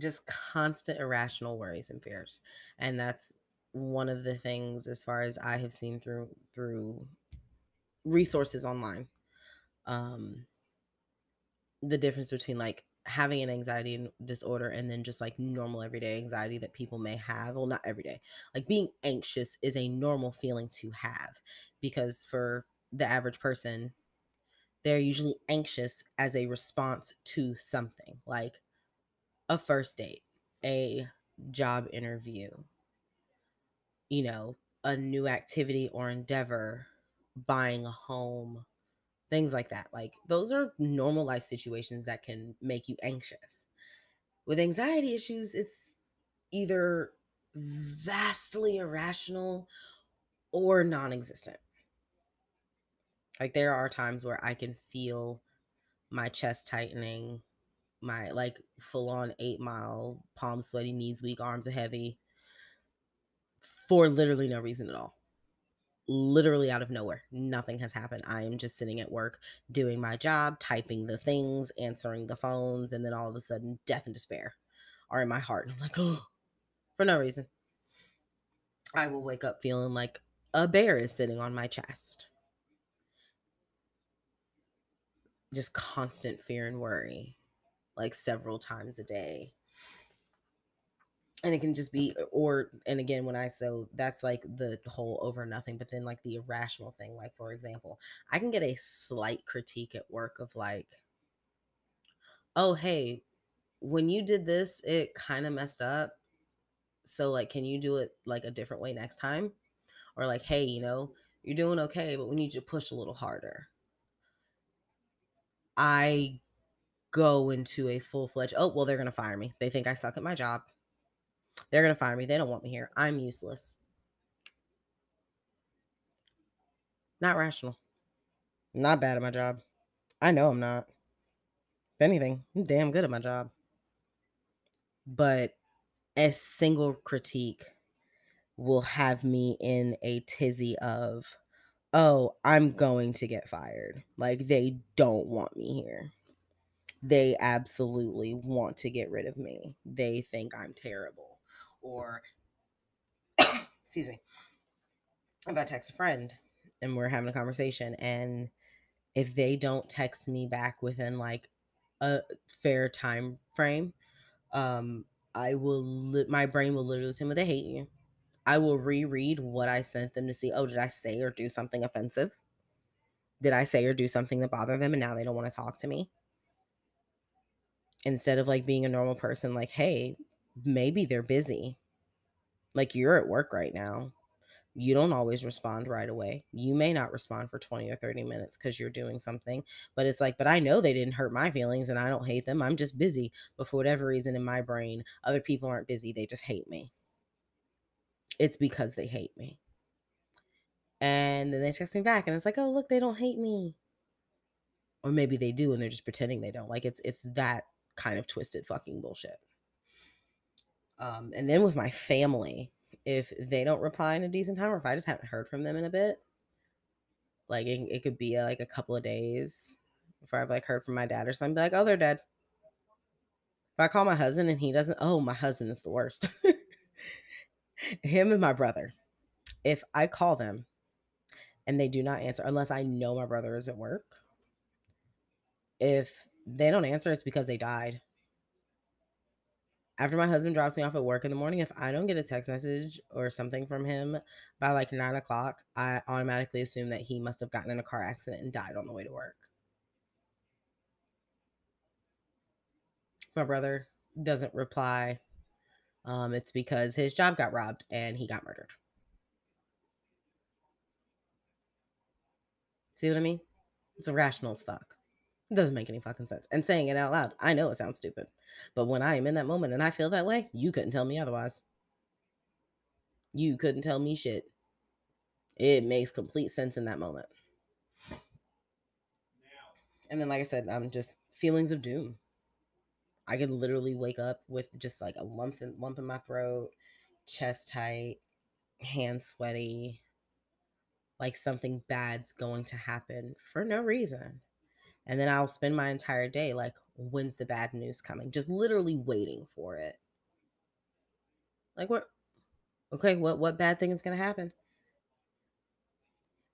just constant irrational worries and fears. And that's one of the things as far as i have seen through through resources online. Um the difference between like having an anxiety disorder and then just like normal everyday anxiety that people may have well not every day like being anxious is a normal feeling to have because for the average person they're usually anxious as a response to something like a first date, a job interview, you know, a new activity or endeavor, buying a home, things like that. Like those are normal life situations that can make you anxious. With anxiety issues, it's either vastly irrational or non existent. Like there are times where I can feel my chest tightening, my like full on eight mile, palms sweaty, knees weak, arms are heavy for literally no reason at all. Literally out of nowhere. Nothing has happened. I am just sitting at work doing my job, typing the things, answering the phones, and then all of a sudden, death and despair are in my heart. And I'm like, oh, for no reason. I will wake up feeling like a bear is sitting on my chest. Just constant fear and worry, like several times a day. And it can just be, or, and again, when I so that's like the whole over nothing, but then like the irrational thing, like for example, I can get a slight critique at work of like, oh, hey, when you did this, it kind of messed up. So, like, can you do it like a different way next time? Or, like, hey, you know, you're doing okay, but we need you to push a little harder. I go into a full fledged, oh, well, they're going to fire me. They think I suck at my job. They're going to fire me. They don't want me here. I'm useless. Not rational. not bad at my job. I know I'm not. If anything, I'm damn good at my job. But a single critique will have me in a tizzy of, oh, I'm going to get fired. Like they don't want me here. They absolutely want to get rid of me. They think I'm terrible. Or, excuse me, if I text a friend and we're having a conversation, and if they don't text me back within like a fair time frame, um, I will, li- my brain will literally tell me they hate you. I will reread what I sent them to see. Oh, did I say or do something offensive? Did I say or do something that bothered them and now they don't want to talk to me? Instead of like being a normal person, like, hey, maybe they're busy. Like you're at work right now. You don't always respond right away. You may not respond for 20 or 30 minutes because you're doing something. But it's like, but I know they didn't hurt my feelings and I don't hate them. I'm just busy. But for whatever reason in my brain, other people aren't busy. They just hate me it's because they hate me. And then they text me back and it's like, oh look, they don't hate me. Or maybe they do and they're just pretending they don't. Like it's it's that kind of twisted fucking bullshit. Um, and then with my family, if they don't reply in a decent time, or if I just haven't heard from them in a bit, like it, it could be like a couple of days before I've like heard from my dad or something, be like, oh, they're dead. If I call my husband and he doesn't, oh, my husband is the worst. him and my brother, if I call them and they do not answer, unless I know my brother is at work, if they don't answer, it's because they died. After my husband drops me off at work in the morning, if I don't get a text message or something from him by like nine o'clock, I automatically assume that he must have gotten in a car accident and died on the way to work. My brother doesn't reply um, it's because his job got robbed and he got murdered. See what I mean? It's irrational as fuck. It doesn't make any fucking sense. And saying it out loud, I know it sounds stupid. But when I am in that moment and I feel that way, you couldn't tell me otherwise. You couldn't tell me shit. It makes complete sense in that moment. And then, like I said, I'm just feelings of doom. I could literally wake up with just like a lump in, lump in my throat, chest tight, hands sweaty, like something bad's going to happen for no reason. And then I'll spend my entire day like, when's the bad news coming? Just literally waiting for it. Like what? Okay, what what bad thing is gonna happen?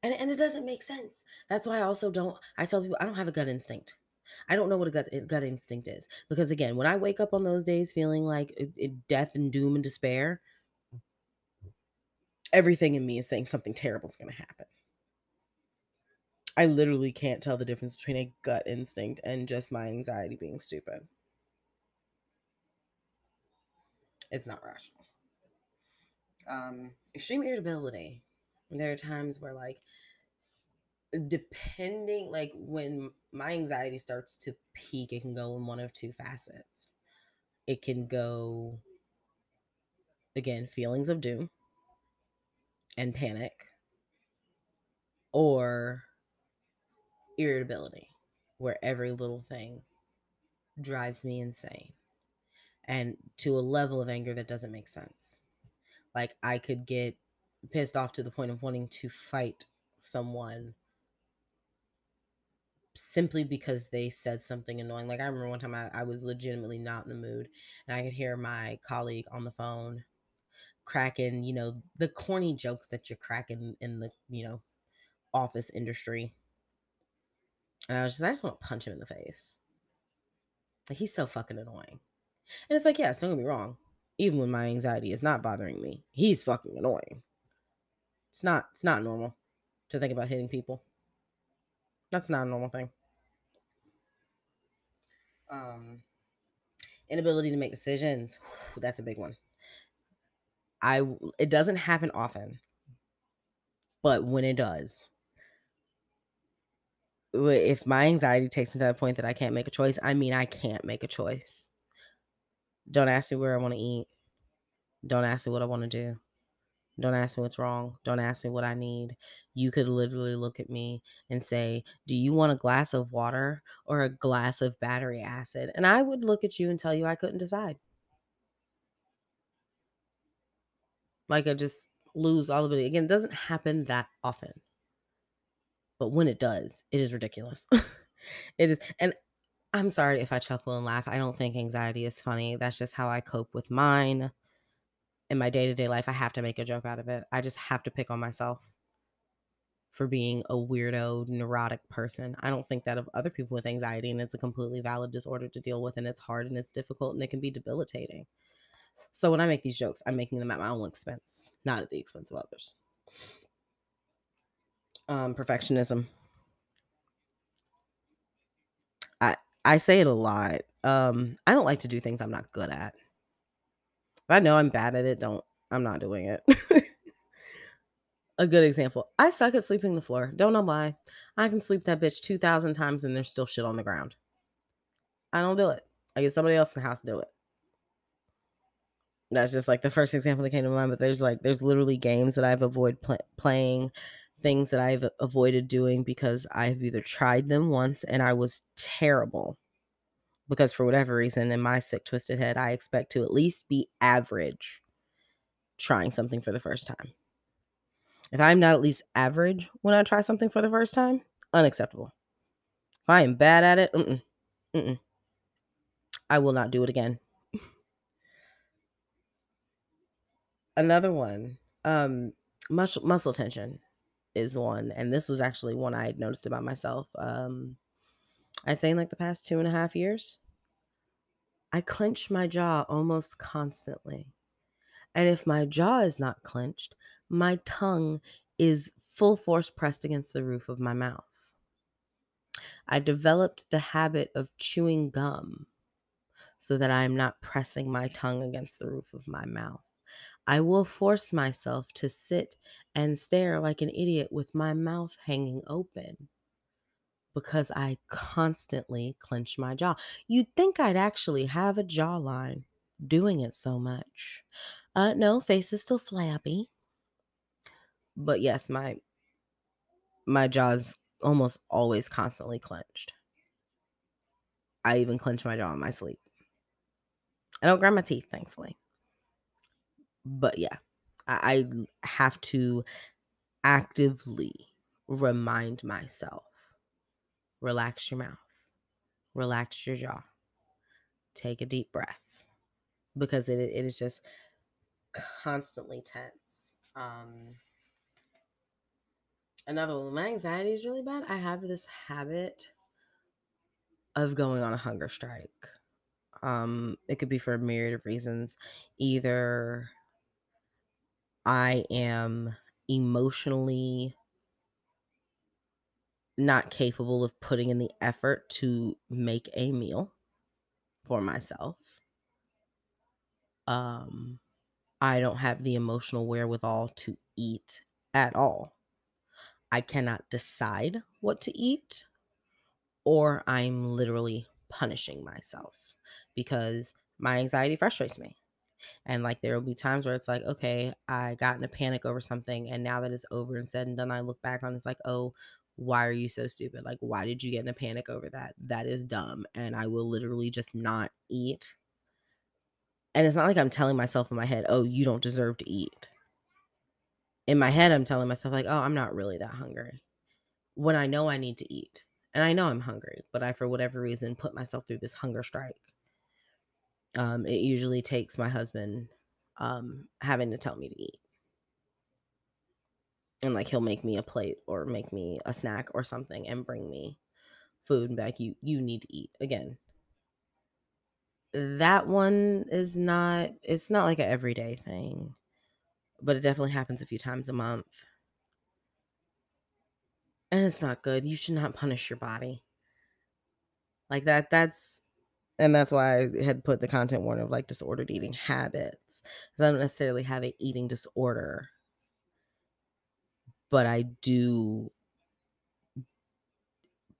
And and it doesn't make sense. That's why I also don't. I tell people I don't have a gut instinct. I don't know what a gut, gut instinct is because again, when I wake up on those days feeling like death and doom and despair, everything in me is saying something terrible is going to happen. I literally can't tell the difference between a gut instinct and just my anxiety being stupid. It's not rational. Um, extreme irritability. There are times where like depending like when my anxiety starts to peak it can go in one of two facets it can go again, feelings of doom and panic, or irritability, where every little thing drives me insane and to a level of anger that doesn't make sense. Like I could get pissed off to the point of wanting to fight someone simply because they said something annoying. Like I remember one time I, I was legitimately not in the mood and I could hear my colleague on the phone cracking, you know, the corny jokes that you're cracking in the, you know, office industry. And I was just, I just want to punch him in the face. Like he's so fucking annoying. And it's like, yes, don't get me wrong. Even when my anxiety is not bothering me, he's fucking annoying. It's not it's not normal to think about hitting people. That's not a normal thing. Um inability to make decisions. That's a big one. I it doesn't happen often. But when it does, if my anxiety takes me to that point that I can't make a choice, I mean I can't make a choice. Don't ask me where I want to eat. Don't ask me what I want to do. Don't ask me what's wrong. Don't ask me what I need. You could literally look at me and say, Do you want a glass of water or a glass of battery acid? And I would look at you and tell you I couldn't decide. Like I just lose all of it. Again, it doesn't happen that often. But when it does, it is ridiculous. it is. And I'm sorry if I chuckle and laugh. I don't think anxiety is funny. That's just how I cope with mine in my day to day life, I have to make a joke out of it. I just have to pick on myself for being a weirdo, neurotic person. I don't think that of other people with anxiety, and it's a completely valid disorder to deal with, and it's hard and it's difficult and it can be debilitating. So when I make these jokes, I'm making them at my own expense, not at the expense of others. Um, perfectionism. I I say it a lot. Um, I don't like to do things I'm not good at. I know I'm bad at it, don't I'm not doing it. a good example. I suck at sweeping the floor. Don't know why. I can sweep that bitch 2,000 times and there's still shit on the ground. I don't do it. I get somebody else in the house to do it. That's just like the first example that came to mind. But there's like, there's literally games that I've avoided pl- playing, things that I've avoided doing because I've either tried them once and I was terrible because for whatever reason in my sick twisted head i expect to at least be average trying something for the first time. If i'm not at least average when i try something for the first time unacceptable. If i am bad at it mm-mm, mm-mm, i will not do it again. Another one um muscle muscle tension is one and this was actually one i noticed about myself um i'd say in like the past two and a half years I clench my jaw almost constantly. And if my jaw is not clenched, my tongue is full force pressed against the roof of my mouth. I developed the habit of chewing gum so that I am not pressing my tongue against the roof of my mouth. I will force myself to sit and stare like an idiot with my mouth hanging open because I constantly clench my jaw. You'd think I'd actually have a jawline doing it so much. Uh no, face is still flabby. But yes, my my jaw's almost always constantly clenched. I even clench my jaw in my sleep. I don't grind my teeth, thankfully. But yeah, I, I have to actively remind myself relax your mouth, relax your jaw, take a deep breath because it, it is just constantly tense. Um, another one, my anxiety is really bad. I have this habit of going on a hunger strike. Um, it could be for a myriad of reasons. Either I am emotionally not capable of putting in the effort to make a meal for myself. Um, I don't have the emotional wherewithal to eat at all. I cannot decide what to eat, or I'm literally punishing myself because my anxiety frustrates me. And like there will be times where it's like, okay, I got in a panic over something, and now that it's over and said and done, I look back on it's like, oh, why are you so stupid? Like, why did you get in a panic over that? That is dumb. And I will literally just not eat. And it's not like I'm telling myself in my head, oh, you don't deserve to eat. In my head, I'm telling myself, like, oh, I'm not really that hungry. When I know I need to eat. And I know I'm hungry, but I, for whatever reason, put myself through this hunger strike. Um, it usually takes my husband um, having to tell me to eat and like he'll make me a plate or make me a snack or something and bring me food and back you you need to eat again. That one is not it's not like an everyday thing but it definitely happens a few times a month. And it's not good. You should not punish your body. Like that that's and that's why I had put the content warning of like disordered eating habits because I don't necessarily have an eating disorder but I do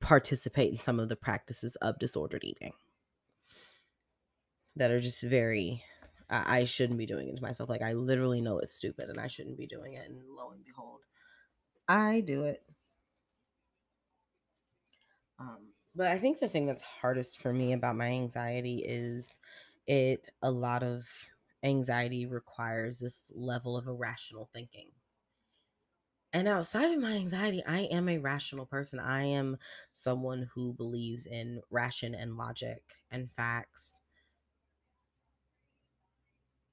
participate in some of the practices of disordered eating that are just very I, I shouldn't be doing it to myself. Like I literally know it's stupid and I shouldn't be doing it. And lo and behold, I do it. Um, but I think the thing that's hardest for me about my anxiety is it a lot of anxiety requires this level of irrational thinking and outside of my anxiety, I am a rational person. I am someone who believes in ration and logic and facts.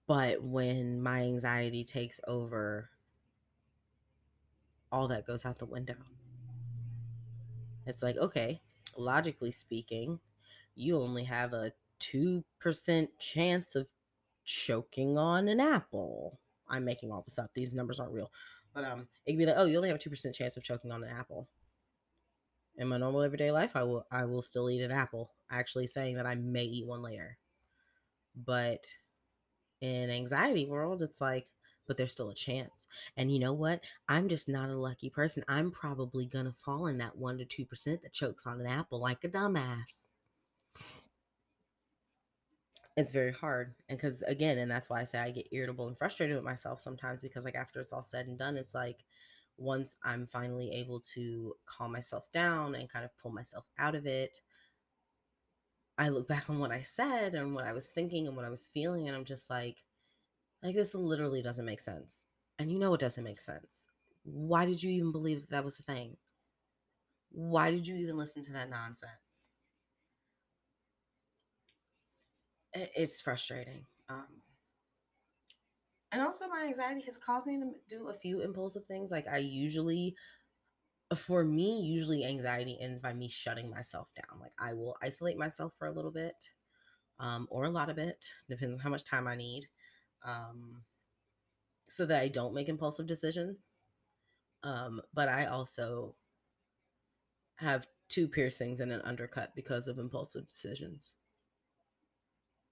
But when my anxiety takes over, all that goes out the window. It's like, okay, logically speaking, you only have a 2% chance of choking on an apple. I'm making all this up. These numbers aren't real. But um, it could be like, oh, you only have a two percent chance of choking on an apple. In my normal everyday life, I will I will still eat an apple. Actually, saying that I may eat one later. But in anxiety world, it's like, but there's still a chance. And you know what? I'm just not a lucky person. I'm probably gonna fall in that one to two percent that chokes on an apple like a dumbass it's very hard and because again and that's why i say i get irritable and frustrated with myself sometimes because like after it's all said and done it's like once i'm finally able to calm myself down and kind of pull myself out of it i look back on what i said and what i was thinking and what i was feeling and i'm just like like this literally doesn't make sense. And you know it doesn't make sense. Why did you even believe that, that was a thing? Why did you even listen to that nonsense it's frustrating. Um, and also, my anxiety has caused me to do a few impulsive things. Like, I usually, for me, usually anxiety ends by me shutting myself down. Like, I will isolate myself for a little bit um, or a lot of it, depends on how much time I need, um, so that I don't make impulsive decisions. Um, but I also have two piercings and an undercut because of impulsive decisions.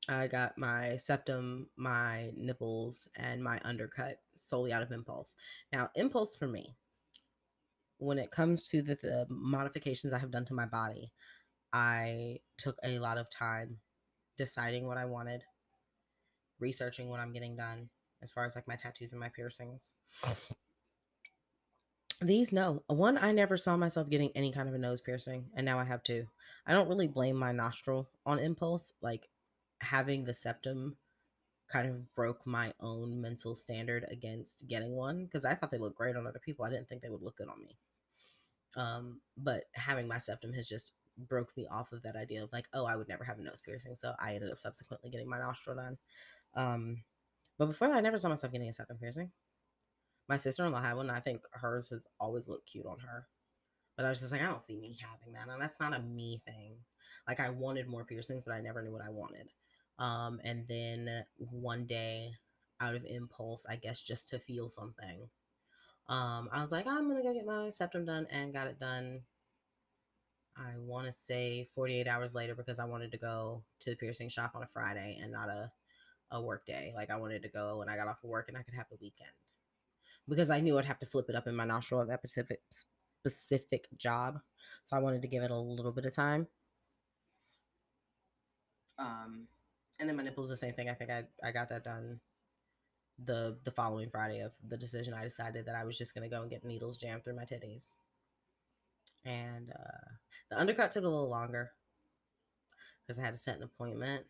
I got my septum, my nipples, and my undercut solely out of impulse. Now, impulse for me, when it comes to the, the, modifications I have done to my body, I took a lot of time deciding what I wanted, researching what I'm getting done as far as like my tattoos and my piercings. These, no. One, I never saw myself getting any kind of a nose piercing, and now I have two. I don't really blame my nostril on impulse. Like, having the septum kind of broke my own mental standard against getting one because I thought they looked great on other people. I didn't think they would look good on me. Um, but having my septum has just broke me off of that idea of like, oh, I would never have a nose piercing. So I ended up subsequently getting my nostril done. Um, but before that, I never saw myself getting a septum piercing. My sister in law had one. I think hers has always looked cute on her. But I was just like, I don't see me having that. And that's not a me thing. Like, I wanted more piercings, but I never knew what I wanted. Um, and then one day, out of impulse, I guess just to feel something, um, I was like, I'm gonna go get my septum done and got it done. I want to say 48 hours later because I wanted to go to the piercing shop on a Friday and not a, a work day. Like I wanted to go when I got off of work and I could have the weekend because I knew I'd have to flip it up in my nostril at that specific specific job. So I wanted to give it a little bit of time. Um, and then my nipples the same thing. I think I I got that done the the following Friday of the decision. I decided that I was just gonna go and get needles jammed through my titties. And uh, the undercut took a little longer because I had to set an appointment.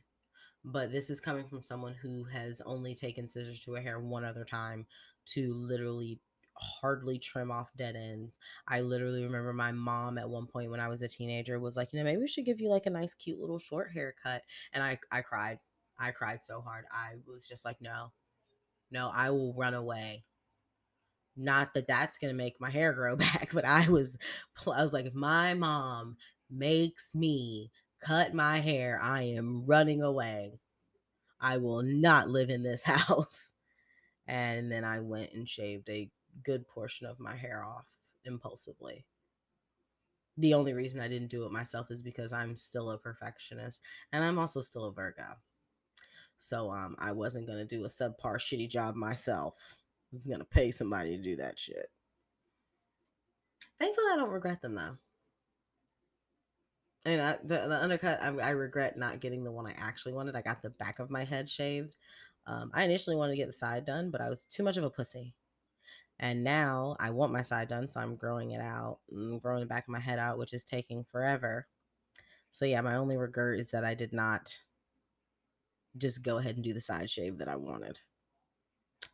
But this is coming from someone who has only taken scissors to a hair one other time to literally hardly trim off dead ends. I literally remember my mom at one point when I was a teenager was like, you know, maybe we should give you like a nice, cute little short haircut. And I, I cried. I cried so hard. I was just like, no, no, I will run away. Not that that's going to make my hair grow back, but I was, I was like, if my mom makes me cut my hair, I am running away. I will not live in this house. And then I went and shaved a good portion of my hair off impulsively. The only reason I didn't do it myself is because I'm still a perfectionist and I'm also still a Virgo. So um I wasn't going to do a subpar shitty job myself. I was going to pay somebody to do that shit. Thankfully I don't regret them though. And I, the, the undercut, I, I, regret not getting the one I actually wanted. I got the back of my head shaved. Um, I initially wanted to get the side done, but I was too much of a pussy. And now I want my side done, so I'm growing it out, I'm growing the back of my head out, which is taking forever. So yeah, my only regret is that I did not just go ahead and do the side shave that I wanted.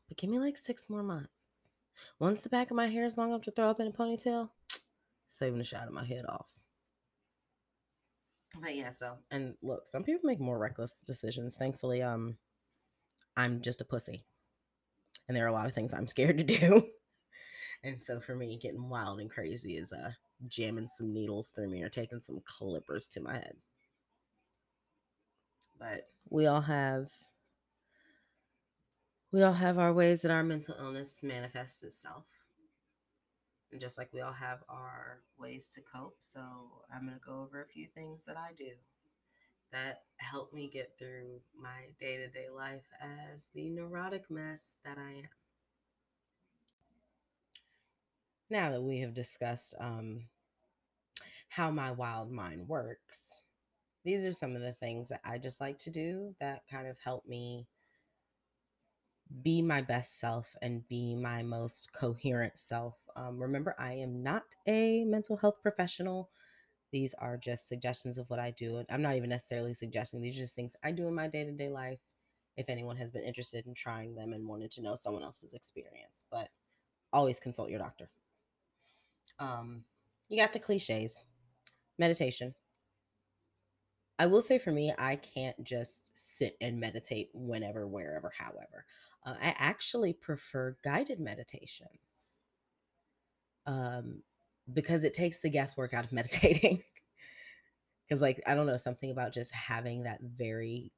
But give me like six more months. Once the back of my hair is long enough to throw up in a ponytail, saving a shot of my head off. But yeah, so and look, some people make more reckless decisions. Thankfully, um, I'm just a pussy and there are a lot of things I'm scared to do. and so for me, getting wild and crazy is uh jamming some needles through me or taking some clippers to my head. But we all have we all have our ways that our mental illness manifests itself. And just like we all have our ways to cope, so I'm going to go over a few things that I do that help me get through my day to day life as the neurotic mess that I am. Now that we have discussed um, how my wild mind works, these are some of the things that I just like to do that kind of help me be my best self and be my most coherent self. Um, remember, I am not a mental health professional. These are just suggestions of what I do. I'm not even necessarily suggesting, these are just things I do in my day to day life. If anyone has been interested in trying them and wanted to know someone else's experience, but always consult your doctor. Um, you got the cliches meditation. I will say for me, I can't just sit and meditate whenever, wherever, however. Uh, I actually prefer guided meditations. Um, because it takes the guesswork out of meditating. Because, like, I don't know, something about just having that very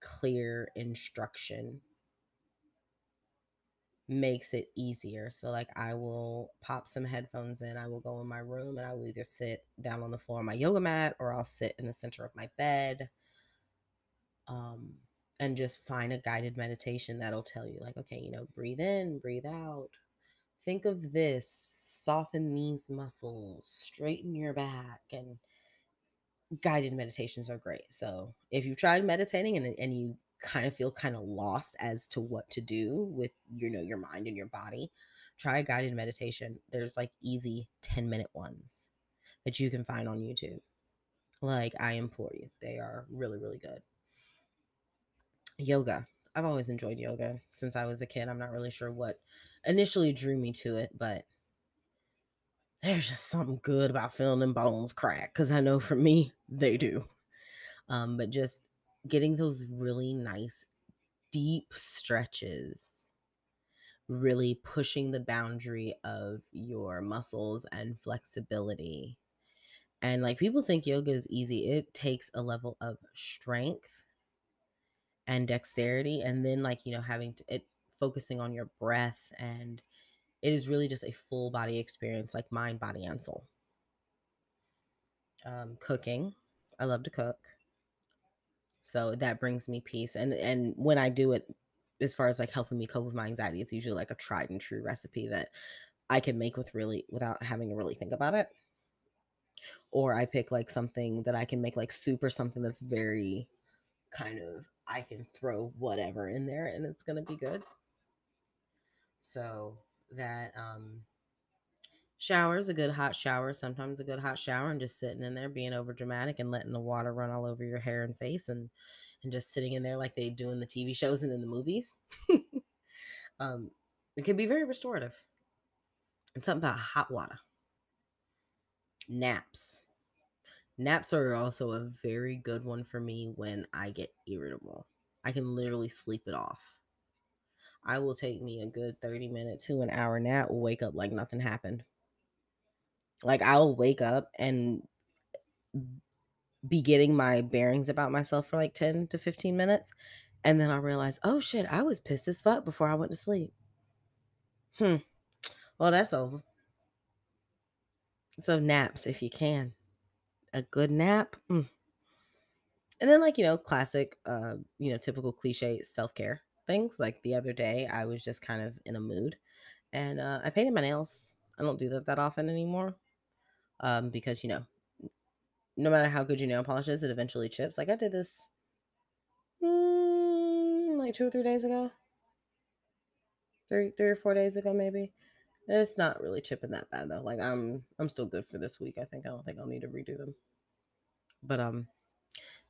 clear instruction makes it easier. So, like, I will pop some headphones in, I will go in my room, and I will either sit down on the floor on my yoga mat or I'll sit in the center of my bed. Um, and just find a guided meditation that'll tell you, like, okay, you know, breathe in, breathe out. Think of this soften these muscles, straighten your back, and guided meditations are great. So if you've tried meditating and, and you kind of feel kind of lost as to what to do with you know your mind and your body, try a guided meditation. There's like easy 10 minute ones that you can find on YouTube. Like I implore you, they are really, really good. Yoga. I've always enjoyed yoga since I was a kid. I'm not really sure what initially drew me to it, but there's just something good about feeling them bones crack because I know for me they do. Um, but just getting those really nice deep stretches, really pushing the boundary of your muscles and flexibility. And like people think yoga is easy, it takes a level of strength and dexterity, and then like you know having to it focusing on your breath and it is really just a full body experience, like mind, body, and soul. Um, cooking, I love to cook, so that brings me peace. And and when I do it, as far as like helping me cope with my anxiety, it's usually like a tried and true recipe that I can make with really without having to really think about it. Or I pick like something that I can make like soup or something that's very kind of I can throw whatever in there and it's gonna be good. So that um shower is a good hot shower, sometimes a good hot shower, and just sitting in there being over dramatic and letting the water run all over your hair and face and and just sitting in there like they do in the TV shows and in the movies. um, it can be very restorative. And something about hot water. Naps. Naps are also a very good one for me when I get irritable. I can literally sleep it off. I will take me a good 30 minute to an hour nap, wake up like nothing happened. Like I'll wake up and be getting my bearings about myself for like 10 to 15 minutes. And then I'll realize, oh shit, I was pissed as fuck before I went to sleep. Hmm. Well, that's over. So naps if you can. A good nap. Mm. And then like, you know, classic uh, you know, typical cliche self-care things. Like the other day I was just kind of in a mood and uh I painted my nails. I don't do that that often anymore. Um because, you know, no matter how good your nail polish is, it eventually chips. Like I did this mm, like 2 or 3 days ago. Three, three or four days ago, maybe. It's not really chipping that bad though. Like I'm I'm still good for this week. I think I don't think I'll need to redo them. But um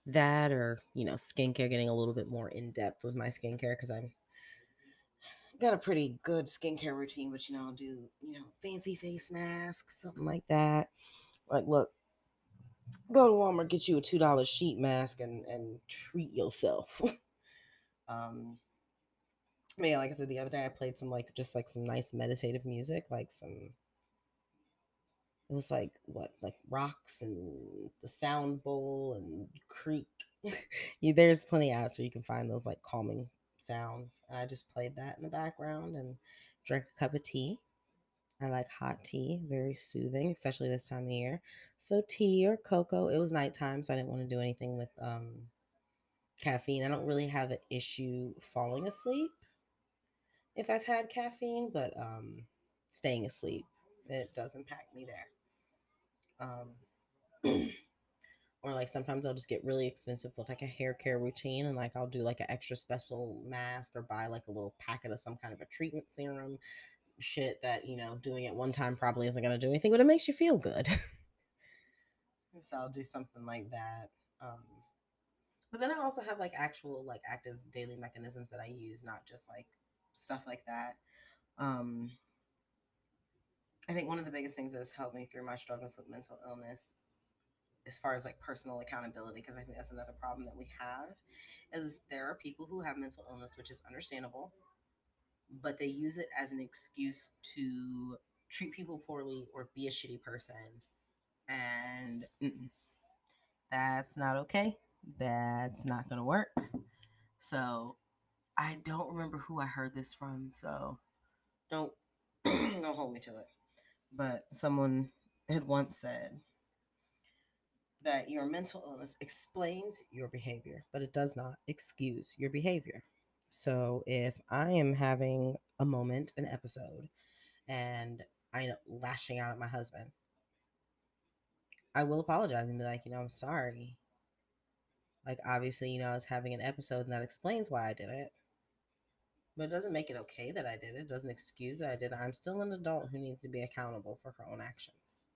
that or, you know, skincare getting a little bit more in depth with my skincare because I'm got a pretty good skincare routine, but you know, I'll do, you know, fancy face masks, something like that. Like look, go to Walmart, get you a two dollar sheet mask and and treat yourself. um yeah, like I said the other day, I played some like just like some nice meditative music, like some. It was like what, like rocks and the sound bowl and creek. yeah, there's plenty of apps where you can find those like calming sounds, and I just played that in the background and drank a cup of tea. I like hot tea, very soothing, especially this time of year. So tea or cocoa. It was nighttime, so I didn't want to do anything with um, caffeine. I don't really have an issue falling asleep if I've had caffeine, but um, staying asleep, it does impact me there. Um, or like sometimes I'll just get really extensive with like a hair care routine and like I'll do like an extra special mask or buy like a little packet of some kind of a treatment serum shit that you know doing it one time probably isn't going to do anything but it makes you feel good so I'll do something like that um but then I also have like actual like active daily mechanisms that I use not just like stuff like that. Um, I think one of the biggest things that has helped me through my struggles with mental illness, as far as like personal accountability, because I think that's another problem that we have, is there are people who have mental illness, which is understandable, but they use it as an excuse to treat people poorly or be a shitty person. And that's not okay. That's not to work. So I don't remember who I heard this from, so don't don't hold me to it. But someone had once said that your mental illness explains your behavior, but it does not excuse your behavior. So if I am having a moment, an episode, and I am lashing out at my husband, I will apologize and be like, you know, I'm sorry. Like, obviously, you know, I was having an episode and that explains why I did it. But it doesn't make it okay that I did it. It doesn't excuse that I did it. I'm still an adult who needs to be accountable for her own actions.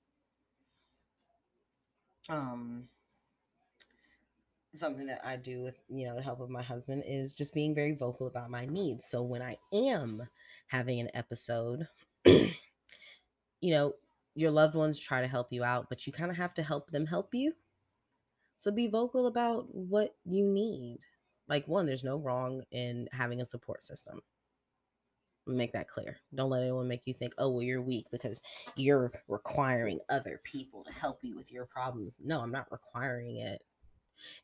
Um, something that I do with, you know, the help of my husband is just being very vocal about my needs. So when I am having an episode, you know, your loved ones try to help you out, but you kind of have to help them help you. So be vocal about what you need like one there's no wrong in having a support system. Make that clear. Don't let anyone make you think oh well you're weak because you're requiring other people to help you with your problems. No i'm not requiring it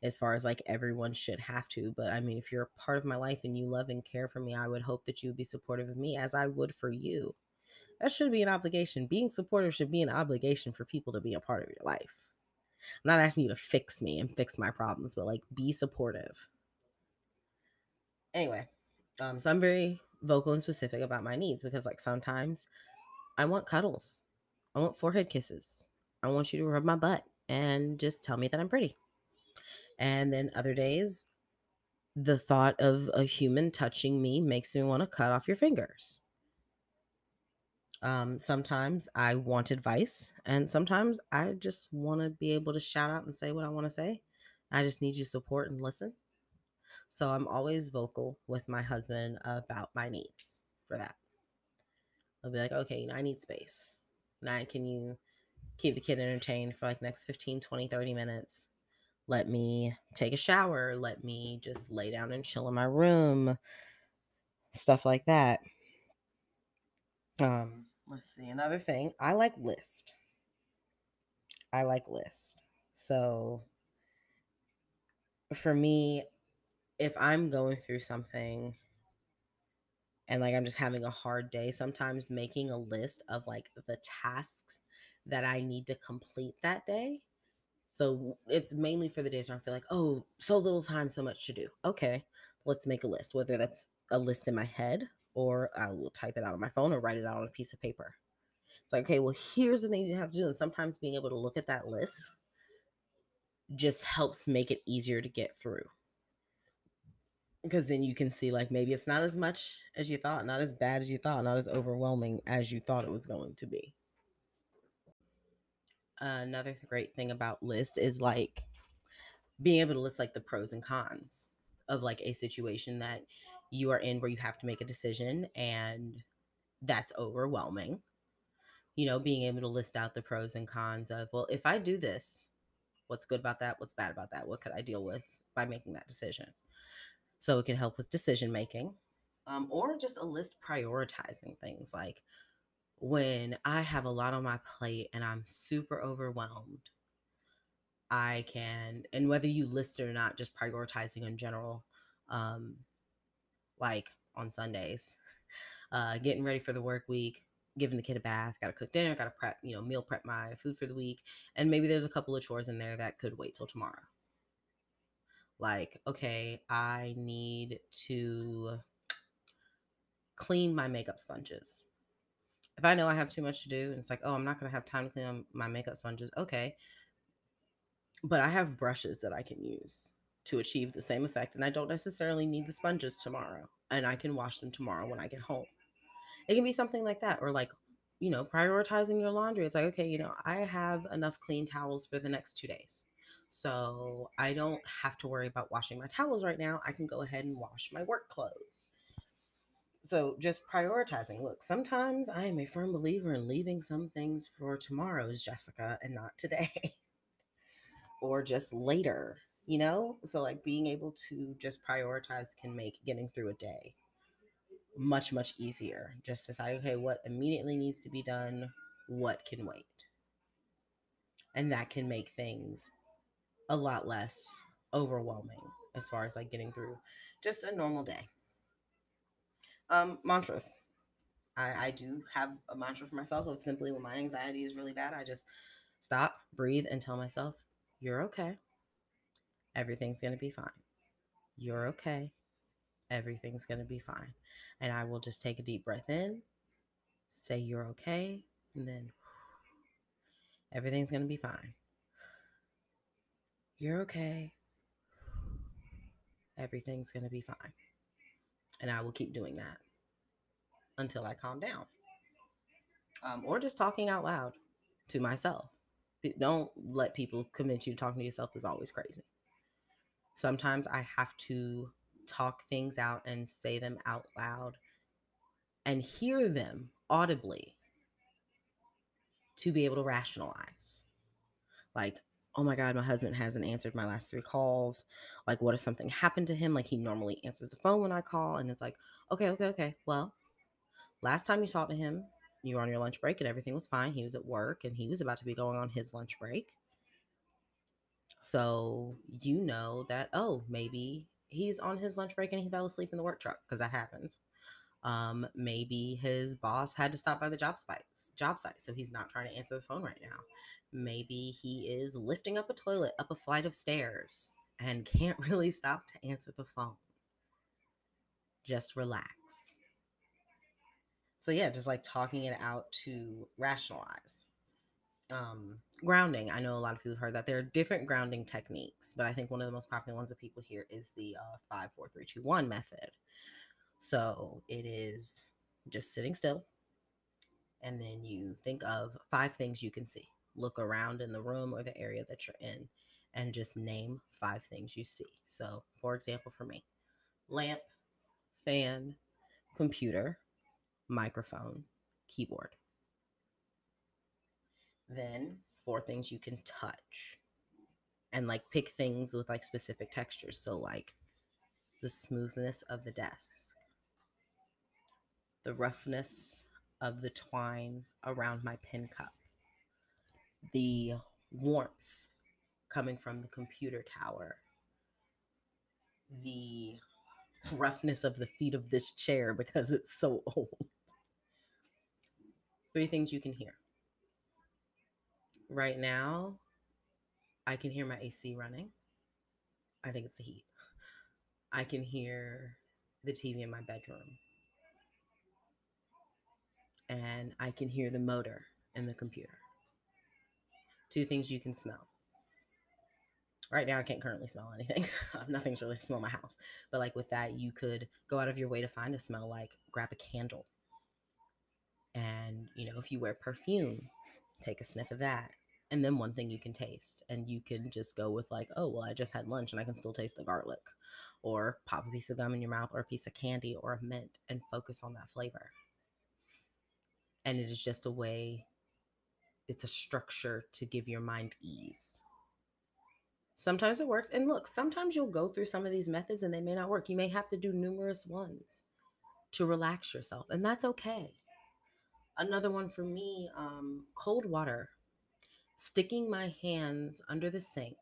as far as like everyone should have to but i mean if you're a part of my life and you love and care for me i would hope that you would be supportive of me as i would for you. That should be an obligation. Being supportive should be an obligation for people to be a part of your life. I'm not asking you to fix me and fix my problems but like be supportive anyway, um, so I'm very vocal and specific about my needs because like sometimes I want cuddles. I want forehead kisses. I want you to rub my butt and just tell me that I'm pretty. And then other days the thought of a human touching me makes me want to cut off your fingers. Um, sometimes I want advice, and sometimes I just want to be able to shout out and say what I want to say. I just need you support and listen. So I'm always vocal with my husband about my needs for that. I'll be like, okay, you know, I need space. Now, can you keep the kid entertained for like next 15, 20, 30 minutes? Let me take a shower. Let me just lay down and chill in my room. Stuff like that. Um, let's see. Another thing, I like list. I like list. So for me, if I'm going through something and like I'm just having a hard day, sometimes making a list of like the tasks that I need to complete that day. So it's mainly for the days where I feel like, oh, so little time, so much to do. Okay, let's make a list, whether that's a list in my head or I will type it out on my phone or write it out on a piece of paper. It's like, okay, well, here's the thing you have to do. And sometimes being able to look at that list just helps make it easier to get through. Because then you can see, like, maybe it's not as much as you thought, not as bad as you thought, not as overwhelming as you thought it was going to be. Another great thing about list is like being able to list like the pros and cons of like a situation that you are in where you have to make a decision and that's overwhelming. You know, being able to list out the pros and cons of, well, if I do this, what's good about that? What's bad about that? What could I deal with by making that decision? So it can help with decision making. Um, or just a list prioritizing things like when I have a lot on my plate and I'm super overwhelmed, I can, and whether you list it or not, just prioritizing in general, um, like on Sundays, uh, getting ready for the work week, giving the kid a bath, got to cook dinner, got to prep, you know, meal prep my food for the week. And maybe there's a couple of chores in there that could wait till tomorrow. Like, okay, I need to clean my makeup sponges. If I know I have too much to do and it's like, oh, I'm not going to have time to clean my makeup sponges, okay. But I have brushes that I can use to achieve the same effect. And I don't necessarily need the sponges tomorrow. And I can wash them tomorrow when I get home. It can be something like that. Or like, you know, prioritizing your laundry. It's like, okay, you know, I have enough clean towels for the next two days. So I don't have to worry about washing my towels right now. I can go ahead and wash my work clothes. So just prioritizing. Look, sometimes I am a firm believer in leaving some things for tomorrow's Jessica and not today or just later, you know? So like being able to just prioritize can make getting through a day much much easier. Just decide okay, what immediately needs to be done, what can wait. And that can make things a lot less overwhelming as far as like getting through just a normal day. Um, mantras. I, I do have a mantra for myself of simply when my anxiety is really bad, I just stop, breathe, and tell myself, You're okay. Everything's going to be fine. You're okay. Everything's going to be fine. And I will just take a deep breath in, say, You're okay. And then everything's going to be fine. You're okay. Everything's going to be fine. And I will keep doing that until I calm down. Um, or just talking out loud to myself. Don't let people convince you talking to yourself is always crazy. Sometimes I have to talk things out and say them out loud and hear them audibly to be able to rationalize. Like, oh my God, my husband hasn't answered my last three calls. Like, what if something happened to him? Like, he normally answers the phone when I call. And it's like, okay, okay, okay. Well, last time you talked to him, you were on your lunch break and everything was fine. He was at work and he was about to be going on his lunch break. So you know that, oh, maybe he's on his lunch break and he fell asleep in the work truck because that happens. Um, maybe his boss had to stop by the job site, job site, so he's not trying to answer the phone right now. Maybe he is lifting up a toilet up a flight of stairs and can't really stop to answer the phone. Just relax. So yeah, just like talking it out to rationalize. um, grounding. I know a lot of people have heard that there are different grounding techniques, but I think one of the most popular ones that people hear is the uh, five, four, three, two, one method. So it is just sitting still, and then you think of five things you can see. Look around in the room or the area that you're in, and just name five things you see. So, for example, for me, lamp, fan, computer, microphone, keyboard. Then four things you can touch and like pick things with like specific textures. So, like the smoothness of the desk, the roughness of the twine around my pen cup, the warmth coming from the computer tower, the roughness of the feet of this chair because it's so old. Three things you can hear right now, I can hear my AC running. I think it's the heat. I can hear the TV in my bedroom. And I can hear the motor in the computer. Two things you can smell. Right now, I can't currently smell anything. Nothing's really smell my house. But like with that, you could go out of your way to find a smell like grab a candle. And, you know, if you wear perfume, take a sniff of that and then one thing you can taste and you can just go with like oh well i just had lunch and i can still taste the garlic or pop a piece of gum in your mouth or a piece of candy or a mint and focus on that flavor and it is just a way it's a structure to give your mind ease sometimes it works and look sometimes you'll go through some of these methods and they may not work you may have to do numerous ones to relax yourself and that's okay another one for me um, cold water sticking my hands under the sink.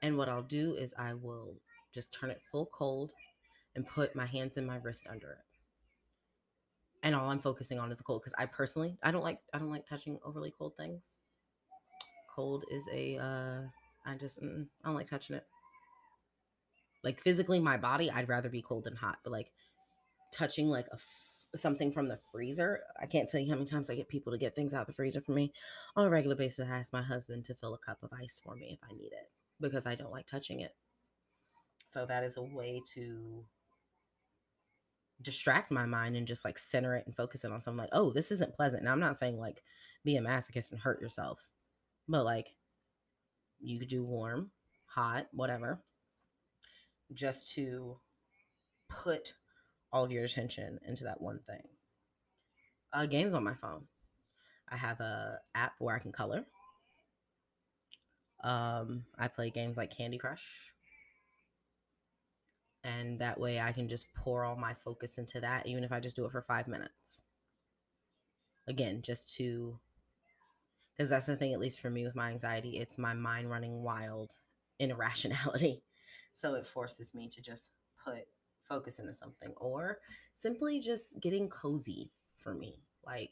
And what I'll do is I will just turn it full cold and put my hands and my wrist under it. And all I'm focusing on is the cold because I personally I don't like I don't like touching overly cold things. Cold is a uh I just I don't like touching it. Like physically my body I'd rather be cold than hot, but like touching like a something from the freezer. I can't tell you how many times I get people to get things out of the freezer for me. On a regular basis, I ask my husband to fill a cup of ice for me if I need it because I don't like touching it. So that is a way to distract my mind and just like center it and focus it on something like, oh, this isn't pleasant. Now I'm not saying like be a masochist and hurt yourself, but like you could do warm, hot, whatever, just to put all of your attention into that one thing. Uh, games on my phone. I have a app where I can color. Um, I play games like Candy Crush. And that way I can just pour all my focus into that, even if I just do it for five minutes. Again, just to, because that's the thing, at least for me with my anxiety, it's my mind running wild in irrationality. So it forces me to just put focus into something or simply just getting cozy for me like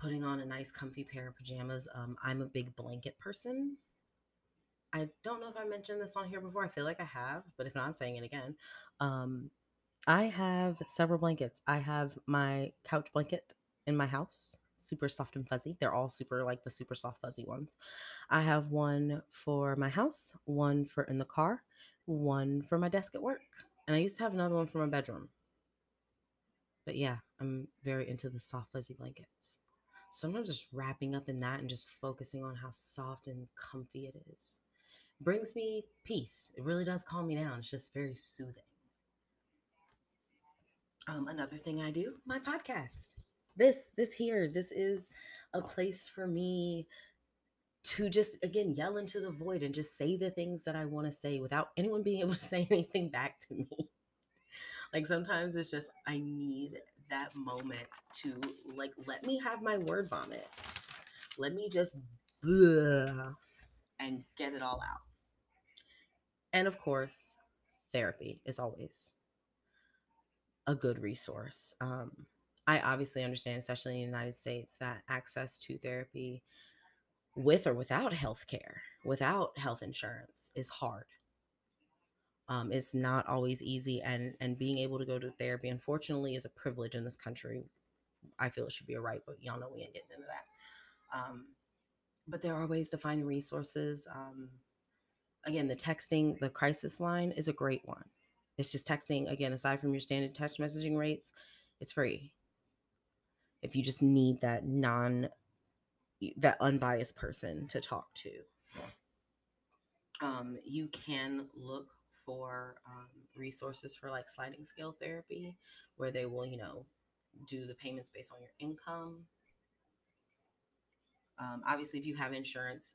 putting on a nice comfy pair of pajamas um, i'm a big blanket person i don't know if i mentioned this on here before i feel like i have but if not i'm saying it again. Um, i have several blankets. I have my couch blanket in my house super soft and fuzzy. They're all super like the super soft fuzzy ones. I have one for my house one for in the car one for my desk at work and I used to have another one for my bedroom. But yeah, I'm very into the soft, fuzzy blankets. Sometimes just wrapping up in that and just focusing on how soft and comfy it is brings me peace. It really does calm me down. It's just very soothing. Um, another thing I do, my podcast. This, this here, this is a place for me to just again yell into the void and just say the things that I want to say without anyone being able to say anything back to me. like sometimes it's just I need that moment to like let me have my word vomit. Let me just and get it all out. And of course, therapy is always a good resource. Um, I obviously understand, especially in the United States, that access to therapy with or without health care, without health insurance is hard. Um, it's not always easy and and being able to go to therapy unfortunately is a privilege in this country i feel it should be a right but y'all know we ain't getting into that um, but there are ways to find resources. Um, again, the texting, the crisis line is a great one. It's just texting, again, aside from your standard text messaging rates, it's free. If you just need that non, that unbiased person to talk to. Um, you can look for um, resources for like sliding scale therapy, where they will, you know, do the payments based on your income. Um, obviously, if you have insurance,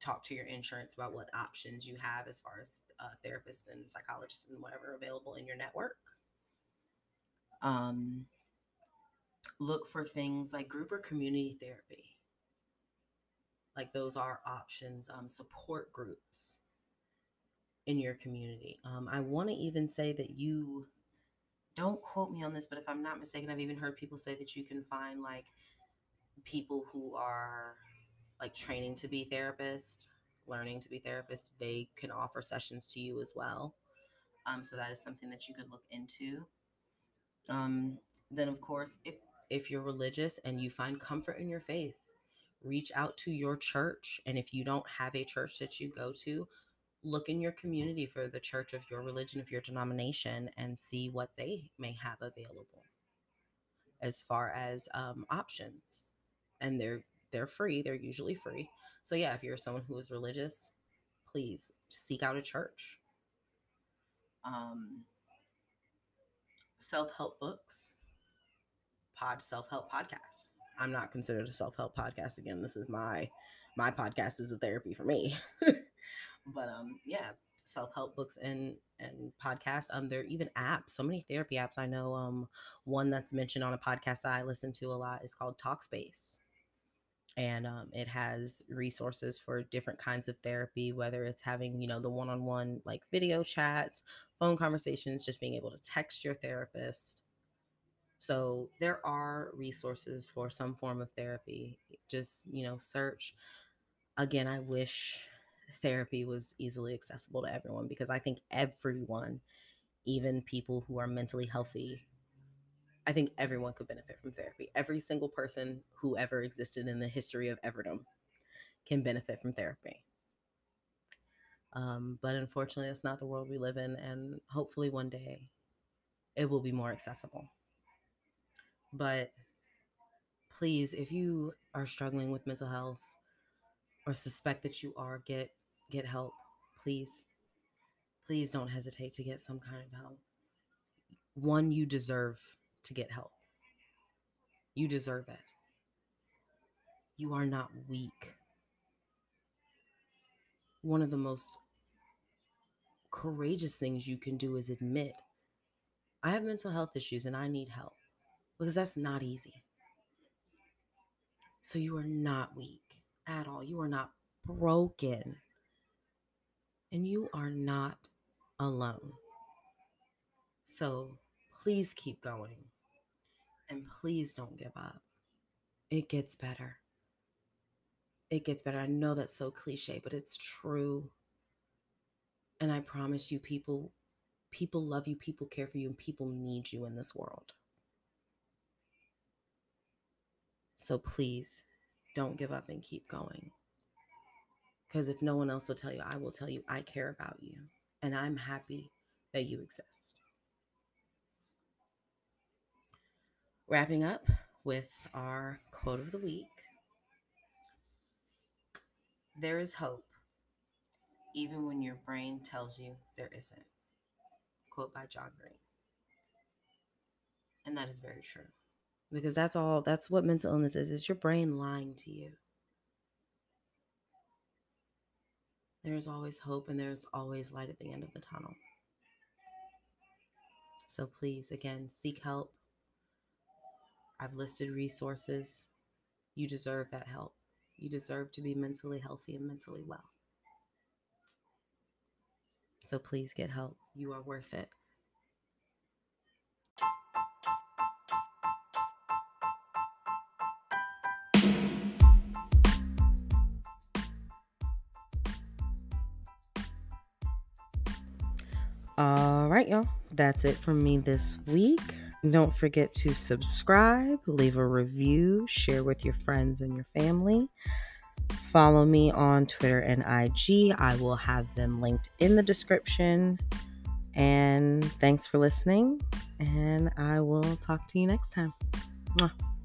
talk to your insurance about what options you have as far as uh, therapists and psychologists and whatever available in your network. Um, look for things like group or community therapy. Like those are options. Um, support groups in your community. Um, I want to even say that you don't quote me on this, but if I'm not mistaken, I've even heard people say that you can find like people who are like training to be therapist, learning to be therapist. They can offer sessions to you as well. Um, so that is something that you could look into. Um, then, of course, if if you're religious and you find comfort in your faith, reach out to your church. And if you don't have a church that you go to, look in your community for the church of your religion, of your denomination, and see what they may have available as far as um, options. And they're they're free. They're usually free. So yeah, if you're someone who is religious, please seek out a church. Um, self help books, pod self help podcast. I'm not considered a self help podcast again. This is my my podcast is a therapy for me. but um yeah self-help books and and podcasts um there are even apps so many therapy apps i know um one that's mentioned on a podcast that i listen to a lot is called talkspace and um, it has resources for different kinds of therapy whether it's having you know the one-on-one like video chats phone conversations just being able to text your therapist. So there are resources for some form of therapy. Just you know search. Again i wish therapy was easily accessible to everyone because I think everyone, even people who are mentally healthy, I think everyone could benefit from therapy. Every single person who ever existed in the history of everdom can benefit from therapy. Um, but unfortunately, that's not the world we live in, and hopefully, one day it will be more accessible. But please, if you are struggling with mental health or suspect that you are, get get help. Please. Please don't hesitate to get some kind of help. One, you deserve to get help. You deserve it. You are not weak. One of the most courageous things you can do is admit I have mental health issues and I need help because that's not easy. So you are not weak at all. You are not broken and you are not alone. So please keep going and please don't give up. It gets better. It gets better. I know that's so cliche, but it's true. And I promise you people people love you, people care for you, and people need you in this world. So please don't give up and keep going. Because if no one else will tell you, I will tell you, I care about you and I'm happy that you exist. Wrapping up with our quote of the week There is hope, even when your brain tells you there isn't. Quote by John Green. And that is very true. Because that's all, that's what mental illness is. It's your brain lying to you. There's always hope and there's always light at the end of the tunnel. So please, again, seek help. I've listed resources. You deserve that help. You deserve to be mentally healthy and mentally well. So please get help. You are worth it. All right, y'all. That's it from me this week. Don't forget to subscribe, leave a review, share with your friends and your family. follow me on Twitter and IG. I will have them linked in the description. And thanks for listening. And I will talk to you next time. Mwah.